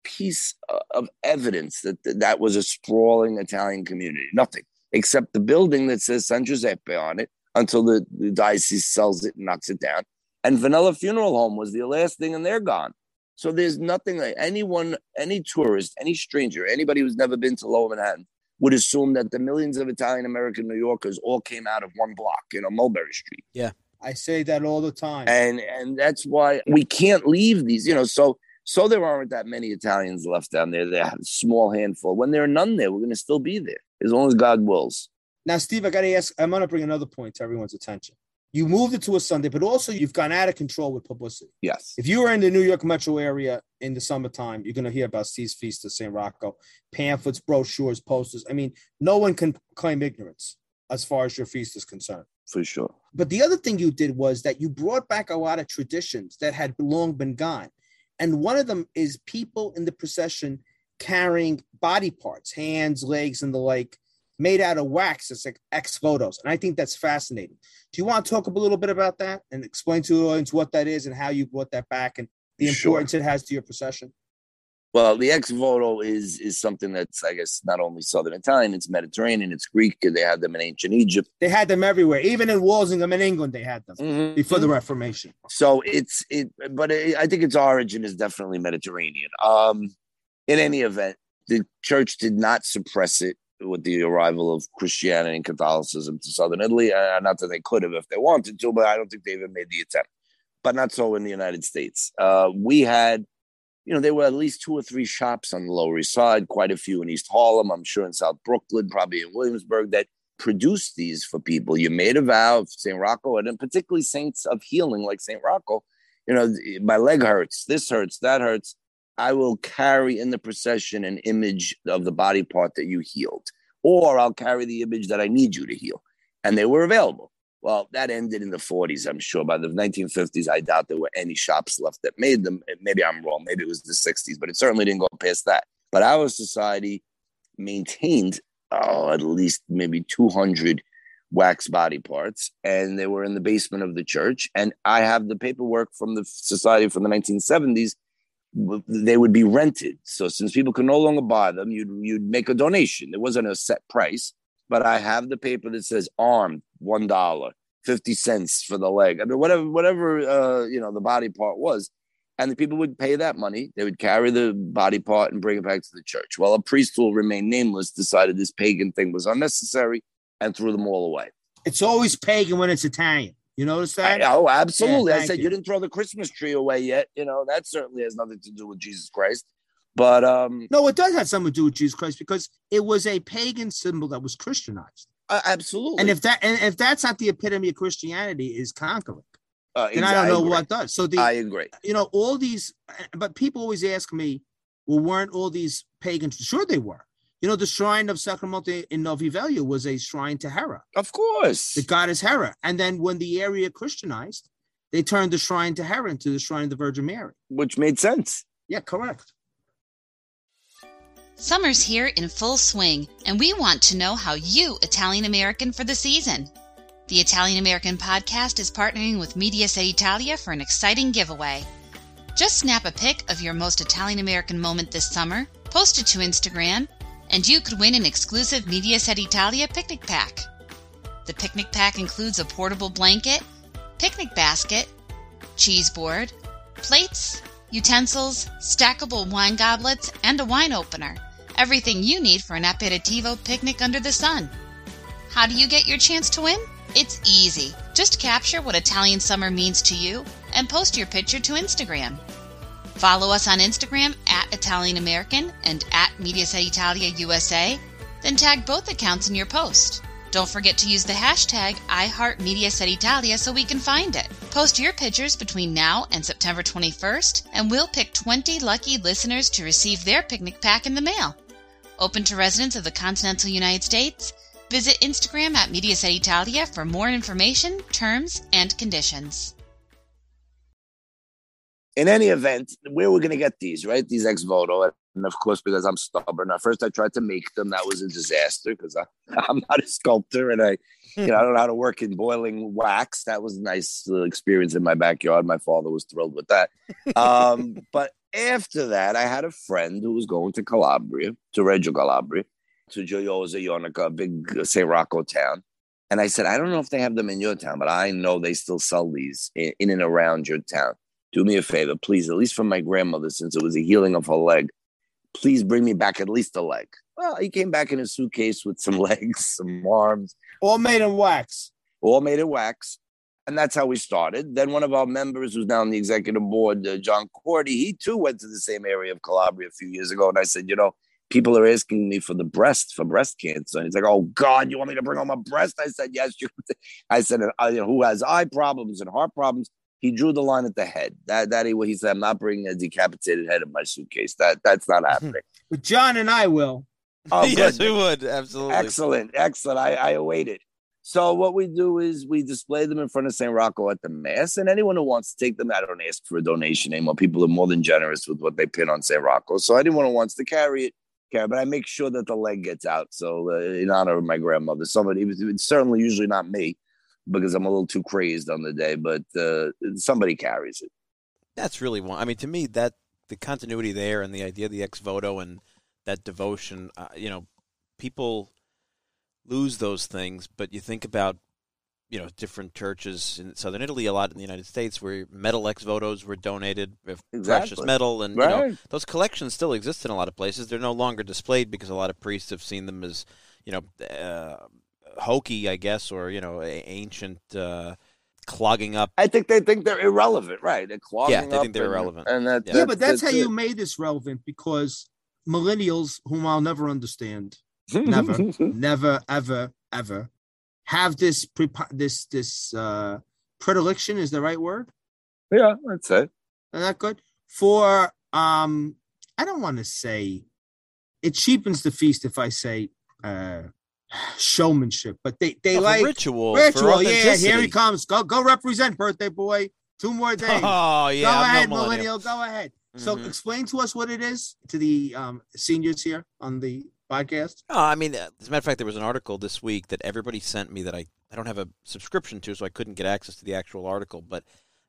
piece of evidence that that was a sprawling Italian community. Nothing except the building that says San Giuseppe on it until the, the diocese sells it and knocks it down. And Vanilla Funeral Home was the last thing, and they're gone. So there's nothing like anyone, any tourist, any stranger, anybody who's never been to Lower Manhattan would assume that the millions of Italian American New Yorkers all came out of one block, you know, Mulberry Street. Yeah. I say that all the time. And and that's why we can't leave these, you know, so so there aren't that many Italians left down there. They have a small handful. When there are none there, we're gonna still be there as long as God wills. Now, Steve, I got to ask, I'm going to bring another point to everyone's attention. You moved it to a Sunday, but also you've gone out of control with publicity. Yes. If you are in the New York metro area in the summertime, you're going to hear about Steve's Feast of St. Rocco, pamphlets, brochures, posters. I mean, no one can claim ignorance as far as your feast is concerned. For sure. But the other thing you did was that you brought back a lot of traditions that had long been gone. And one of them is people in the procession carrying body parts, hands, legs, and the like, made out of wax. It's like ex votos. And I think that's fascinating. Do you want to talk a little bit about that and explain to the audience what that is and how you brought that back and the importance sure. it has to your procession? Well, the ex voto is is something that's, I guess, not only Southern Italian, it's Mediterranean, it's Greek. They had them in ancient Egypt. They had them everywhere, even in Walsingham in England. They had them mm-hmm. before the Reformation. So it's it, but it, I think its origin is definitely Mediterranean. Um, in any event, the church did not suppress it with the arrival of Christianity and Catholicism to southern Italy. Uh, not that they could have if they wanted to, but I don't think they even made the attempt. But not so in the United States. Uh, we had, you know, there were at least two or three shops on the Lower East Side, quite a few in East Harlem, I'm sure in South Brooklyn, probably in Williamsburg, that produced these for people. You made a vow of St. Rocco, and particularly saints of healing like St. Rocco. You know, my leg hurts, this hurts, that hurts I will carry in the procession an image of the body part that you healed, or I'll carry the image that I need you to heal. And they were available. Well, that ended in the 40s, I'm sure. By the 1950s, I doubt there were any shops left that made them. Maybe I'm wrong. Maybe it was the 60s, but it certainly didn't go past that. But our society maintained oh, at least maybe 200 wax body parts, and they were in the basement of the church. And I have the paperwork from the society from the 1970s they would be rented. So since people could no longer buy them, you'd you'd make a donation. There wasn't a set price, but I have the paper that says armed one dollar, fifty cents for the leg. I mean, whatever whatever uh, you know the body part was, and the people would pay that money. They would carry the body part and bring it back to the church. Well, a priest who will remain nameless decided this pagan thing was unnecessary and threw them all away. It's always pagan when it's Italian. You notice that? I, oh, absolutely. Yeah, I said you. you. didn't throw the Christmas tree away yet. You know that certainly has nothing to do with Jesus Christ. But um, No, it does have something to do with Jesus Christ because it was a pagan symbol that was Christianized. uh, absolutely. And if that and if that's not the epitome of Christianity is conquering, uh, then I don't know agree. what does. So the I agree. you know all these, but people always ask me, well, weren't all these pagans? Sure, they were. You know, the shrine of Sacro Monte in Novi Velia was a shrine to Hera, Of course. the goddess Hera. And then when the area Christianized, they turned the shrine to Hera into the shrine of the Virgin Mary. Which made sense. Yeah, correct. Summer's here in full swing, and we want to know how you Italian American for the season. The Italian American podcast is partnering with Mediaset Italia for an exciting giveaway. Just snap a pic of your most Italian American moment this summer, post it to Instagram, and you could win an exclusive Mediaset Italia picnic pack. The picnic pack includes a portable blanket, picnic basket, cheese board, plates, utensils, stackable wine goblets, and a wine opener. Everything you need for an aperitivo picnic under the sun. How do you get your chance to win? It's easy. Just capture what Italian summer means to you and post your picture to Instagram. Follow us on Instagram at Italian American and at Mediaset Italia USA, then tag both accounts in your post. Don't forget to use the hashtag IHeartMediaSetItalia so we can find it. Post your pictures between now and September 21st, and we'll pick 20 lucky listeners to receive their picnic pack in the mail. Open to residents of the continental United States. Visit Instagram at Mediaset Italia for more information, terms, and conditions. In any event, where we're going to get these, right? These ex voto. And of course, because I'm stubborn, at first I tried to make them. That was a disaster because I'm not a sculptor and I, you know, I don't know how to work in boiling wax. That was a nice uh, experience in my backyard. My father was thrilled with that. Um, but after that, I had a friend who was going to Calabria, to Reggio Calabria, to Gioiosa, Ionica, a big uh, St. Rocco town. And I said, I don't know if they have them in your town, but I know they still sell these in, in and around your town do me a favor, please, at least for my grandmother, since it was a healing of her leg, please bring me back at least a leg. Well, he came back in a suitcase with some legs, some arms, All made in wax. all made of wax. And that's how we started. Then one of our members, who's now on the executive board, uh, John Cordy, he too went to the same area of Calabria a few years ago. And I said, you know, people are asking me for the breast, for breast cancer. And he's like, oh, God, you want me to bring home a breast? I said, yes. You. I said, uh, who has eye problems and heart problems? He drew the line at the head. That that he, he said, I'm not bringing a decapitated head in my suitcase. That that's not happening. But John and I will. Oh, yes, good. we would absolutely. Excellent, excellent. I, I await it. So what we do is we display them in front of St. Rocco at the mass, and anyone who wants to take them, I don't ask for a donation anymore. People are more than generous with what they pin on St. Rocco. So anyone who wants to carry it, carry. But I make sure that the leg gets out. So uh, in honor of my grandmother, somebody it's certainly usually not me because I'm a little too crazed on the day, but uh, somebody carries it. That's really one. I mean, to me, that the continuity there and the idea of the ex voto and that devotion. Uh, you know, people lose those things, but you think about you know different churches in southern Italy, a lot in the United States, where metal ex votos were donated, of precious metal, and you know those collections still exist in a lot of places. They're no longer displayed because a lot of priests have seen them as you know uh, hokey, I guess, or you know ancient. Uh, clogging up I think they think they're irrelevant, right? They're clogging Yeah, they think they're and- irrelevant. and that, Yeah. Yeah, but that's, how it. you made this relevant because millennials, whom I'll never understand, never, never, ever, ever, have this prepo- this this uh predilection is the right word. yeah, I'd that's it. Is that good? For um, I don't want to say it cheapens the feast if I say uh showmanship, but they they Oh, like ritual, for ritual. Yeah, here he comes. Go go represent birthday boy. Two more days. Oh yeah, go I'm ahead, millennial. millennial. Go ahead. So Mhm. explain to us what it is to the um, seniors here on the podcast. No, I mean, uh, as a matter of fact, there was an article this week that everybody sent me that I, I don't have a subscription to, so I couldn't get access to the actual article. But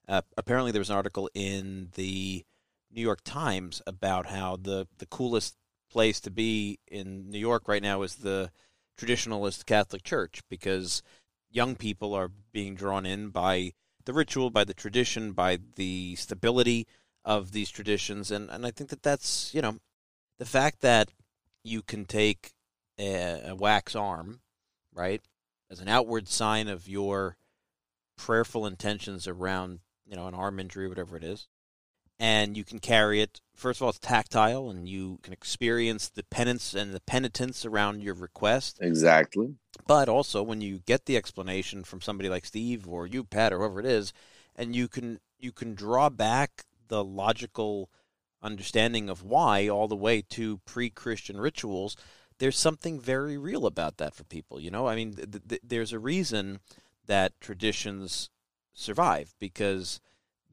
uh, apparently, there was an article in the New York Times about how the, the coolest place to be in New York right now is the traditionalist Catholic Church because young people are being drawn in by the ritual, by the tradition, by the stability of these traditions, and and I think that that's you know the fact that you can take a, a wax arm, right, as an outward sign of your prayerful intentions around you know an arm injury, whatever it is, and you can carry it. First of all, it's tactile, and you can experience the penance and the penitence around your request. Exactly. But also, when you get the explanation from somebody like Steve or you, Pat, or whoever it is, and you can you can draw back the logical understanding of why all the way to pre-Christian rituals. There's something very real about that for people. You know, I mean, th- th- there's a reason that traditions survive because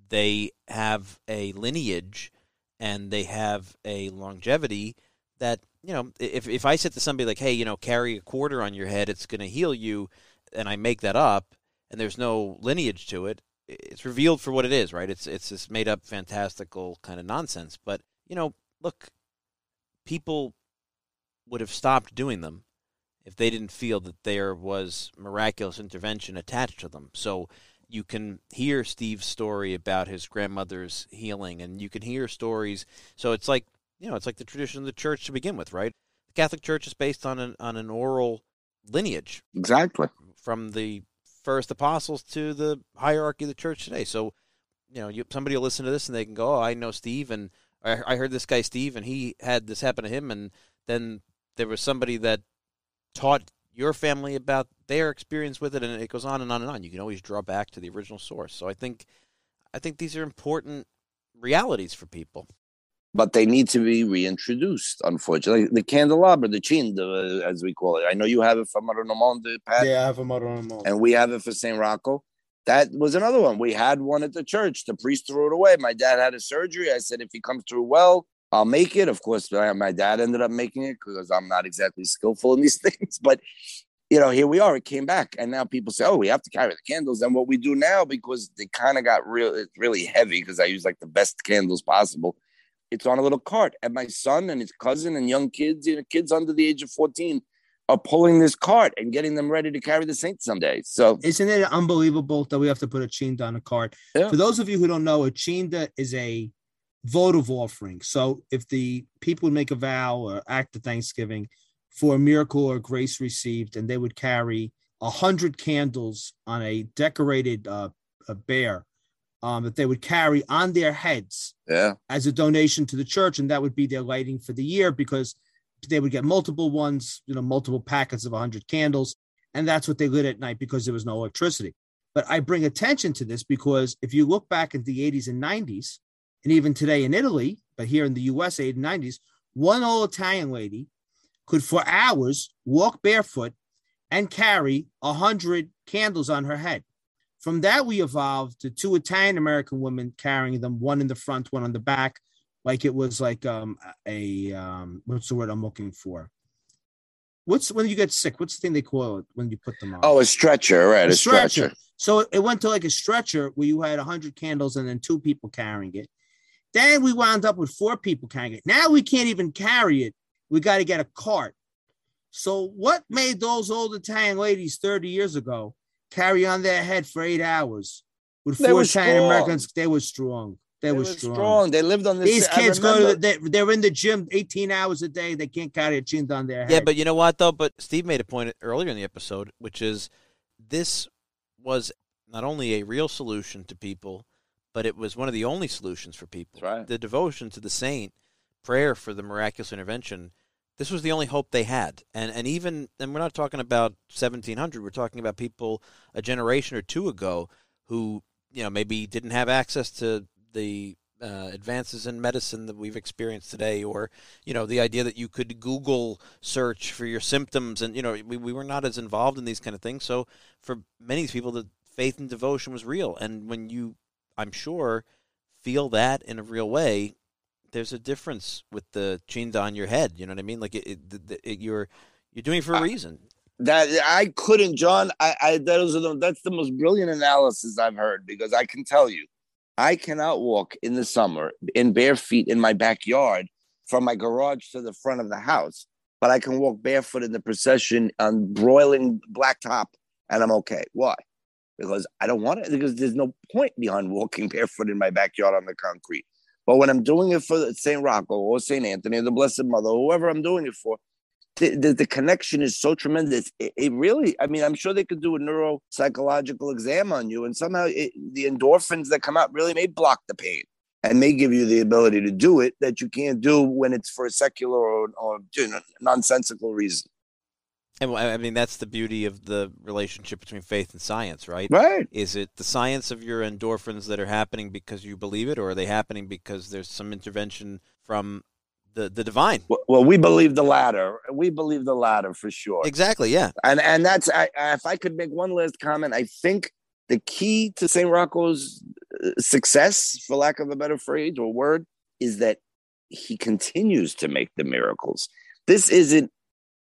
they have a lineage and they have a longevity that you know if if I said to somebody like hey you know carry a quarter on your head it's going to heal you and I make that up and there's no lineage to it it's revealed for what it is right? It's it's this made up fantastical kind of nonsense. But you know look people would have stopped doing them if they didn't feel that there was miraculous intervention attached to them. So you can hear Steve's story about his grandmother's healing, and you can hear stories. So it's like you know, it's like the tradition of the church to begin with, right? The Catholic Church is based on an on an oral lineage, exactly, from the first apostles to the hierarchy of the church today. So, you know, you, somebody will listen to this and they can go, "Oh, I know Steve, and I, I heard this guy Steve, and he had this happen to him, and then there was somebody that taught your family about their experience with it, and it goes on and on and on. You can always draw back to the original source. So I think, I think these are important realities for people. But they need to be reintroduced. Unfortunately, the candelabra, the chin, the, uh, as we call it. I know you have it for Maronomonde, Pat. Yeah, I have a Maronomonde, and we have it for Saint Rocco. That was another one. We had one at the church. The priest threw it away. My dad had a surgery. I said, if he comes through well, I'll make it. Of course, my dad ended up making it because I'm not exactly skillful in these things. But you know, here we are. It came back, and now people say, "Oh, we have to carry the candles." And what we do now, because they kind of got real, it's really heavy because I use like the best candles possible. It's on a little cart, and my son and his cousin and young kids, you know, kids under the age of fourteen, are pulling this cart and getting them ready to carry the saints someday. So, isn't it unbelievable that we have to put a chinda on a cart? Yeah. For those of you who don't know, a chinda is a votive offering. So if the people would make a vow or act of thanksgiving for a miracle or grace received, and they would carry a hundred candles on a decorated uh, a bear um, that they would carry on their heads yeah. as a donation to the church, and that would be their lighting for the year because they would get multiple ones, you know, multiple packets of 100 candles, and that's what they lit at night because there was no electricity. But I bring attention to this because if you look back at the 80s and 90s, and even today in Italy, but here in the US, 80s and 90s, one old Italian lady could for hours walk barefoot and carry a hundred candles on her head. From that, we evolved to two Italian American women carrying them, one in the front, one on the back, like it was like um, a um, what's the word I'm looking for? What's when you get sick? What's the thing they call it when you put them on? Oh, a stretcher, right? A, a stretcher. stretcher. So it went to like a stretcher where you had hundred candles and then two people carrying it. Then we wound up with four people carrying it. Now we can't even carry it. We got to get a cart. So what made those old Italian ladies 30 years ago carry on their head for eight hours with four Italian Americans? They were strong. They, they were, strong. strong. They lived on this. These kids go to the, they, they're in the gym 18 hours a day. They can't carry a chin on their head. Yeah, but you know what though? But Steve made a point earlier in the episode, which is this was not only a real solution to people but it was one of the only solutions for people. Right. The devotion to the saint, prayer for the miraculous intervention. This was the only hope they had, and and even and we're not talking about 1700. We're talking about people a generation or two ago who you know maybe didn't have access to the uh, advances in medicine that we've experienced today, or you know the idea that you could Google search for your symptoms, and you know we, we were not as involved in these kind of things. So for many people, the faith and devotion was real, and when you I'm sure, feel that in a real way, there's a difference with the chinda on your head. You know what I mean? Like it, it, it, you're you're doing it for a reason. That I couldn't, John. I, I those are the, that's the most brilliant analysis I've heard because I can tell you, I cannot walk in the summer in bare feet in my backyard from my garage to the front of the house, but I can walk barefoot in the procession on broiling blacktop, and I'm okay. Why? Because I don't want it because there's no point behind walking barefoot in my backyard on the concrete. But when I'm doing it for St. Rocco or St. Anthony or the Blessed Mother, whoever I'm doing it for, the, the, the connection is so tremendous. It, it, really, I mean, I'm sure they could do a neuropsychological exam on you, and somehow it, the endorphins that come out really may block the pain and may give you the ability to do it that you can't do when it's for a secular or, or you know, nonsensical reason. And I mean, that's the beauty of the relationship between faith and science, right? Right. Is it the science of your endorphins that are happening because you believe it, or are they happening because there's some intervention from the, the divine? Well, we believe the latter. We believe the latter for sure. Exactly. Yeah. And and that's I, if I could make one last comment, I think the key to St. Rocco's uh, success, for lack of a better phrase or word, is that he continues to make the miracles. This isn't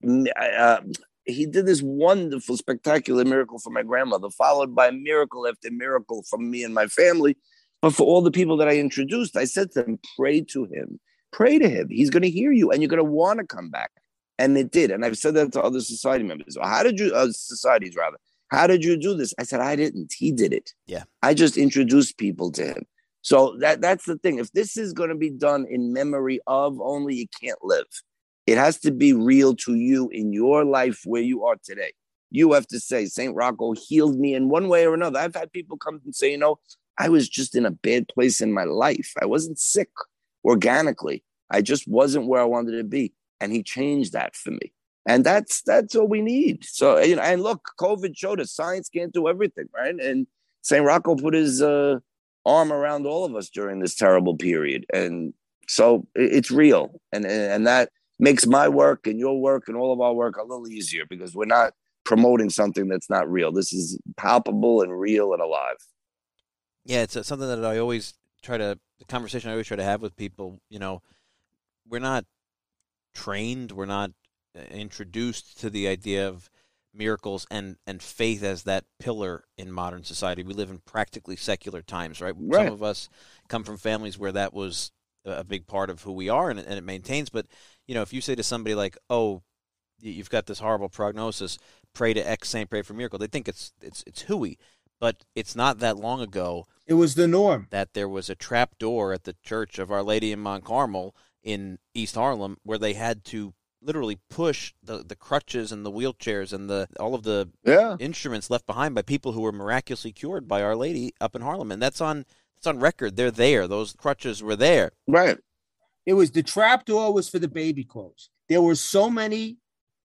uh, he did this wonderful, spectacular miracle for my grandmother, followed by miracle after miracle from me and my family. But for all the people that I introduced, I said to them, pray to him, pray to him. He's going to hear you and you're going to want to come back. And it did. And I've said that to other society members. How did you, uh, societies rather, how did you do this? I said, I didn't. He did it. Yeah. I just introduced people to him. So that that's the thing. If this is going to be done in memory of only, you can't live. It has to be real to you in your life where you are today. You have to say, St. Rocco healed me in one way or another. I've had people come and say, you know, I was just in a bad place in my life. I wasn't sick organically. I just wasn't where I wanted to be. And he changed that for me. And that's that's what we need. So you know, and look, COVID showed us science can't do everything, right? And St. Rocco put his uh, arm around all of us during this terrible period. And so it's real. And and that makes my work and your work and all of our work a little easier because we're not promoting something that's not real. This is palpable and real and alive. Yeah, it's uh, something that I always try to the conversation I always try to have with people. You know, we're not trained, we're not uh, introduced to the idea of miracles and and faith as that pillar in modern society. We live in practically secular times, right? right. Some of us come from families where that was a big part of who we are and, and it maintains. But you know, if you say to somebody like, "Oh, you've got this horrible prognosis, pray to X saint, pray for miracle," they think it's it's it's hooey. But it's not that long ago. It was the norm that there was a trap door at the Church of Our Lady in Mount Carmel in East Harlem where they had to literally push the, the crutches and the wheelchairs and the all of the yeah. instruments left behind by people who were miraculously cured by Our Lady up in Harlem, and that's on it's on record. They're there. Those crutches were there. Right. It was the trap door was for the baby clothes. There were so many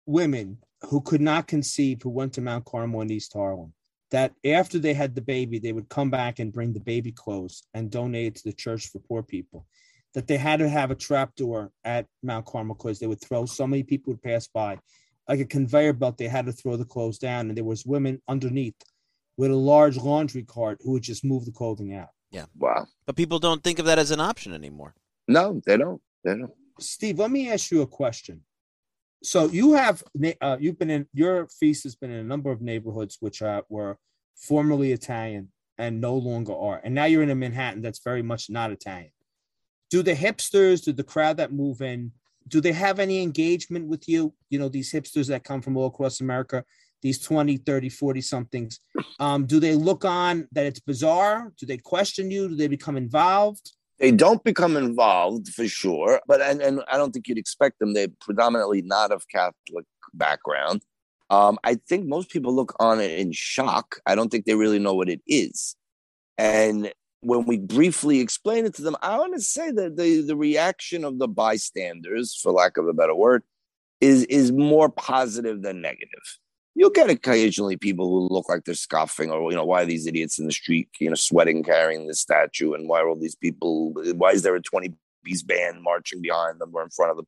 women who could not conceive who went to Mount Carmel in East Harlem that after they had the baby, they would come back and bring the baby clothes and donate it to the church for poor people. That they had to have a trap door at Mount Carmel because they would throw so many people would pass by, like a conveyor belt. They had to throw the clothes down, and there was women underneath with a large laundry cart who would just move the clothing out. Yeah. Wow. But people don't think of that as an option anymore. No, they don't. They don't. Steve, let me ask you a question. So you have uh, you've been in your feast has been in a number of neighborhoods which uh, were formerly Italian and no longer are, and now you're in a Manhattan that's very much not Italian. Do the hipsters, do the crowd that move in, do they have any engagement with you? You know, these hipsters that come from all across America, these 20, 30, 40 somethings. Um, do they look on that it's bizarre? Do they question you? Do they become involved? They don't become involved for sure, but and, and I don't think you'd expect them. They're predominantly not of Catholic background. Um, I think most people look on it in shock. I don't think they really know what it is. And when we briefly explain it to them, I want to say that the, the reaction of the bystanders, for lack of a better word, is is more positive than negative you'll get occasionally people who look like they're scoffing or you know why are these idiots in the street you know sweating carrying this statue? And why are all these people why is there a 20 piece band marching behind them or in front of them?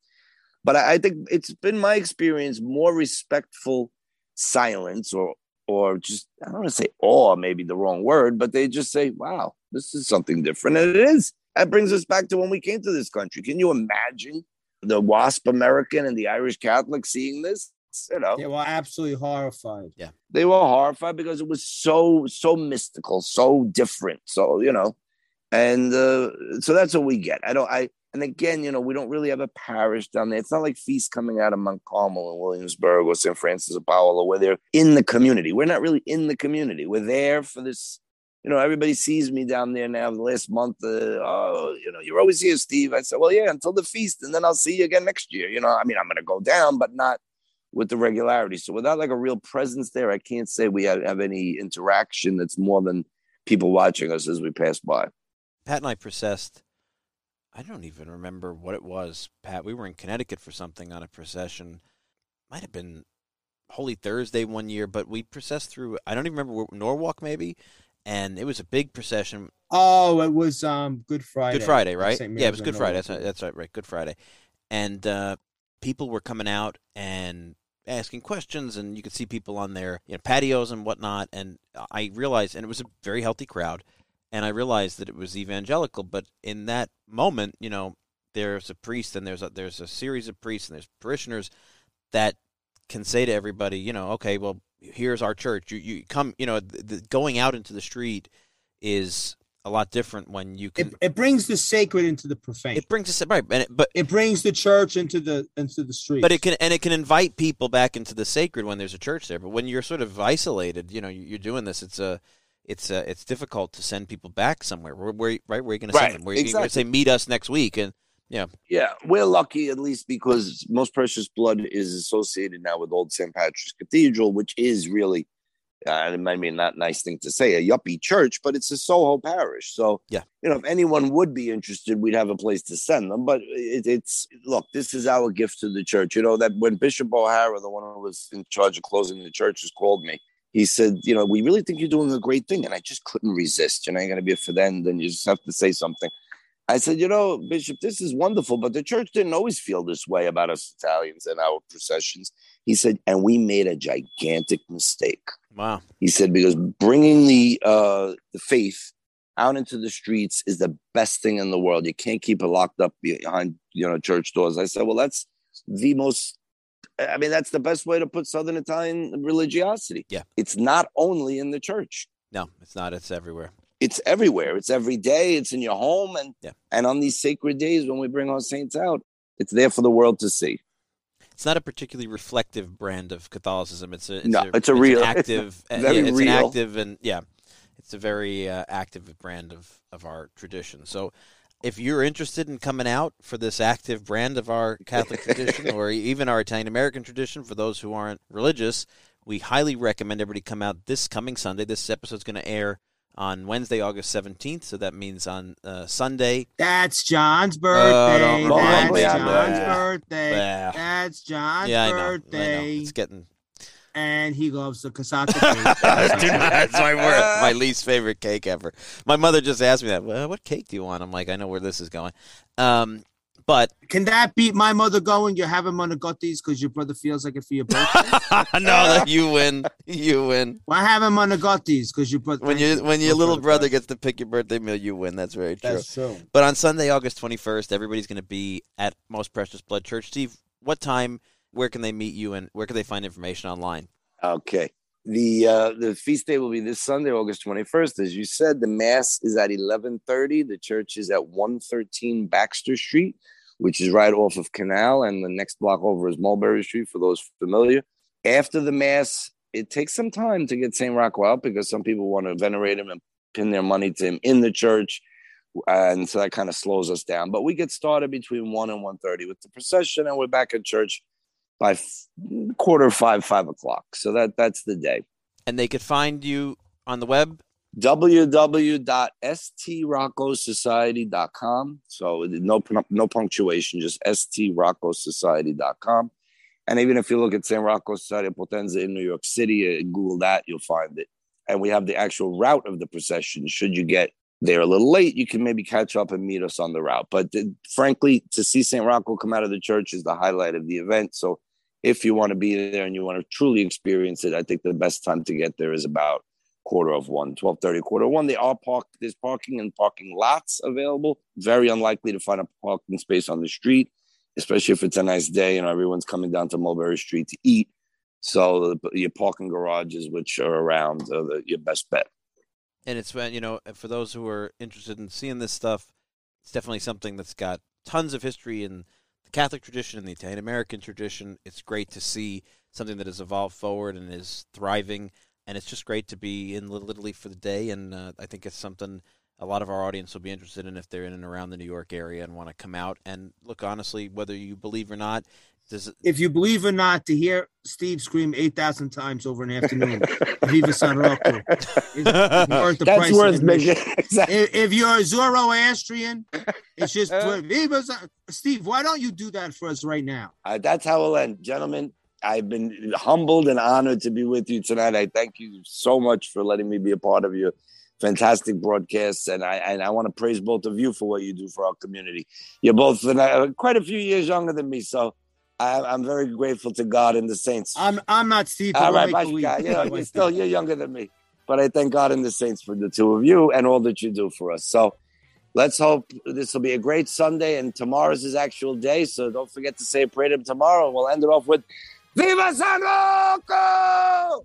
But I, I think it's been my experience more respectful silence or or just i don't want to say awe maybe the wrong word but they just say wow this is something different. And it is. That brings us back to when we came to this country. Can you imagine the wasp american and the irish catholic seeing this you know? They were absolutely horrified. Yeah. They were horrified because it was so so mystical so different so you know? And uh, so that's what we get. I don't i and again you know we don't really have a parish down there. It's not like feasts coming out of mount carmel and williamsburg or st francis of paolo where they're in the community. We're not really in the community. We're there for this you know, everybody sees me down there now. The last month, uh, oh, you know, you're always here, Steve. I said, well, yeah, until the feast, and then I'll see you again next year. You know, I mean, I'm going to go down, but not with the regularity. So without like a real presence there, I can't say we have, have any interaction that's more than people watching us as we pass by. Pat and I processed. I don't even remember what it was, Pat. We were in Connecticut for something on a procession. Might have been Holy Thursday one year, but we processed through. I don't even remember Norwalk, maybe, and it was a big procession. Oh, it was um Good Friday. Good Friday, right? Yeah, it was Good Friday. That's right, that's right, right. Good Friday, and uh, people were coming out and asking questions, and you could see people on their you know, patios and whatnot. And I realized, and it was a very healthy crowd, and I realized that it was evangelical. But in that moment, you know, there's a priest, and there's a, there's a series of priests, and there's parishioners that can say to everybody, you know, okay, well, here's our church. You you come, you know, the, the, going out into the street is a lot different when you can. It, it brings the sacred into the profane. It brings the right, and it, but it brings the church into the into the street. But it can and it can invite people back into the sacred when there's a church there. But when you're sort of isolated, you know, you're doing this. It's a it's a, it's difficult to send people back somewhere. Where, where right? Where are you going to send them? Where exactly. you going to say meet us next week? And yeah. Yeah. We're lucky at least because most precious blood is associated now with Old St. Patrick's Cathedral, which is really, it might be not a nice thing to say, a yuppie church, but it's a Soho parish. So, yeah, you know, if anyone would be interested, we'd have a place to send them. But it, it's, look, this is our gift to the church. You know, that when Bishop O'Hara, the one who was in charge of closing the churches, called me, he said, you know, we really think you're doing a great thing. And I just couldn't resist. You know, you're going to be a friend and you just have to say something. I said, you know, Bishop, this is wonderful, but the church didn't always feel this way about us Italians and our processions. He said, and we made a gigantic mistake. Wow. He said because bringing the uh, the faith out into the streets is the best thing in the world. You can't keep it locked up behind you know church doors. I said, well, that's the most. I mean, that's the best way to put Southern Italian religiosity. Yeah, it's not only in the church. No, it's not. It's everywhere it's everywhere. It's every day. It's in your home, and yeah. and on these sacred days when we bring our saints out, it's there for the world to see. It's not a particularly reflective brand of Catholicism. It's a it's no, a, it's a it's real, active, it's very yeah, it's real. an active and yeah, it's a very uh, active brand of of our tradition. So. If you're interested in coming out for this active brand of our Catholic tradition, or even our Italian American tradition, for those who aren't religious, we highly recommend everybody come out this coming Sunday. This episode is going to air on Wednesday, August 17th. So that means on uh, Sunday. That's John's birthday. Uh, That's John's birthday. Yeah. That's John's yeah, I know, birthday. I know. It's getting. And he loves the cassata cake. That's my word, my least favorite cake ever. My mother just asked me that. Well, what cake do you want? I'm like, I know where this is going. Um, but can that beat my mother going? You have him on the gutties because your brother feels like it for your birthday. no, you win. You win. Well, I have him on the gutties because your brother. When you when your little brother gets to pick your birthday meal, you win. That's very true. That's true. But on Sunday, August twenty first, everybody's going to be at Most Precious Blood Church. Steve, what time? Where can they meet you, and where can they find information online? Okay. The uh, the feast day will be this Sunday, August 21st. As you said, the mass is at 11:30. The church is at 113 Baxter Street which is right off of Canal, and the next block over is Mulberry Street for those familiar. After the Mass, it takes some time to get St. Rocco out because some people want to venerate him and pin their money to him in the church. Uh, and so that kind of slows us down. But we get started between 1 and 1.30 with the procession, and we're back at church by f- quarter five, five o'clock. So that that's the day. And they could find you on the web www.stroccosociety.com. So no no punctuation, just stroccosociety.com. And even if you look at San Rocco Society of Potenza in New York City, uh, Google that, you'll find it. And we have the actual route of the procession. Should you get there a little late, you can maybe catch up and meet us on the route. But uh, frankly, to see St. Rocco come out of the church is the highlight of the event. So if you want to be there and you want to truly experience it, I think the best time to get there is about quarter of one, 1230, quarter one. They are parked, there's parking and parking lots available. Very unlikely to find a parking space on the street, especially if it's a nice day and everyone's coming down to Mulberry Street to eat. So your parking garages, which are around, are the, your best bet. And it's when, you know, for those who are interested in seeing this stuff, it's definitely something that's got tons of history in the Catholic tradition and the Italian American tradition. It's great to see something that has evolved forward and is thriving and it's just great to be in Little Italy for the day. And uh, I think it's something a lot of our audience will be interested in if they're in and around the New York area and want to come out and look. Honestly, whether you believe or not, does if you believe or not, to hear Steve scream eight thousand times over an afternoon, Viva San Rocco, is worth the That's price. worth making. Exactly. If, if you're a Zoroastrian, it's just Viva San- Steve. Why don't you do that for us right now? Uh, that's how we'll end, gentlemen. I've been humbled and honored to be with you tonight. I thank you so much for letting me be a part of your fantastic broadcasts, and I and I want to praise both of you for what you do for our community. You're both uh, quite a few years younger than me, so I, I'm very grateful to God and the saints. I'm I'm not Steve. All right. Bashka, you know, you're still you're younger than me, but I thank God and the saints for the two of you and all that you do for us. So. Let's hope this will be a great Sunday, and tomorrow's his actual day. So don't forget to say a prayer to him tomorrow. We'll end it off with Viva San Rocco!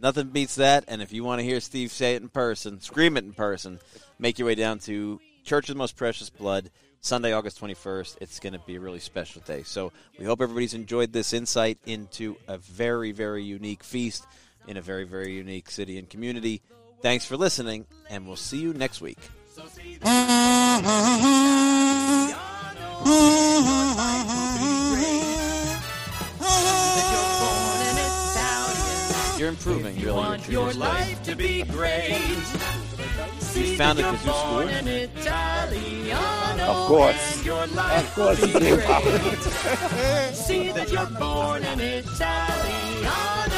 Nothing beats that. And if you want to hear Steve say it in person, scream it in person, make your way down to Church of the Most Precious Blood, Sunday, August 21st. It's going to be a really special day. So we hope everybody's enjoyed this insight into a very, very unique feast in a very, very unique city and community. Thanks for listening, and we'll see you next week. You're improving, You really. want your life to be great. See founded Kazoo School? born an Italiano Of course. and your life Of course, will be it's great. See that you're born an Italiano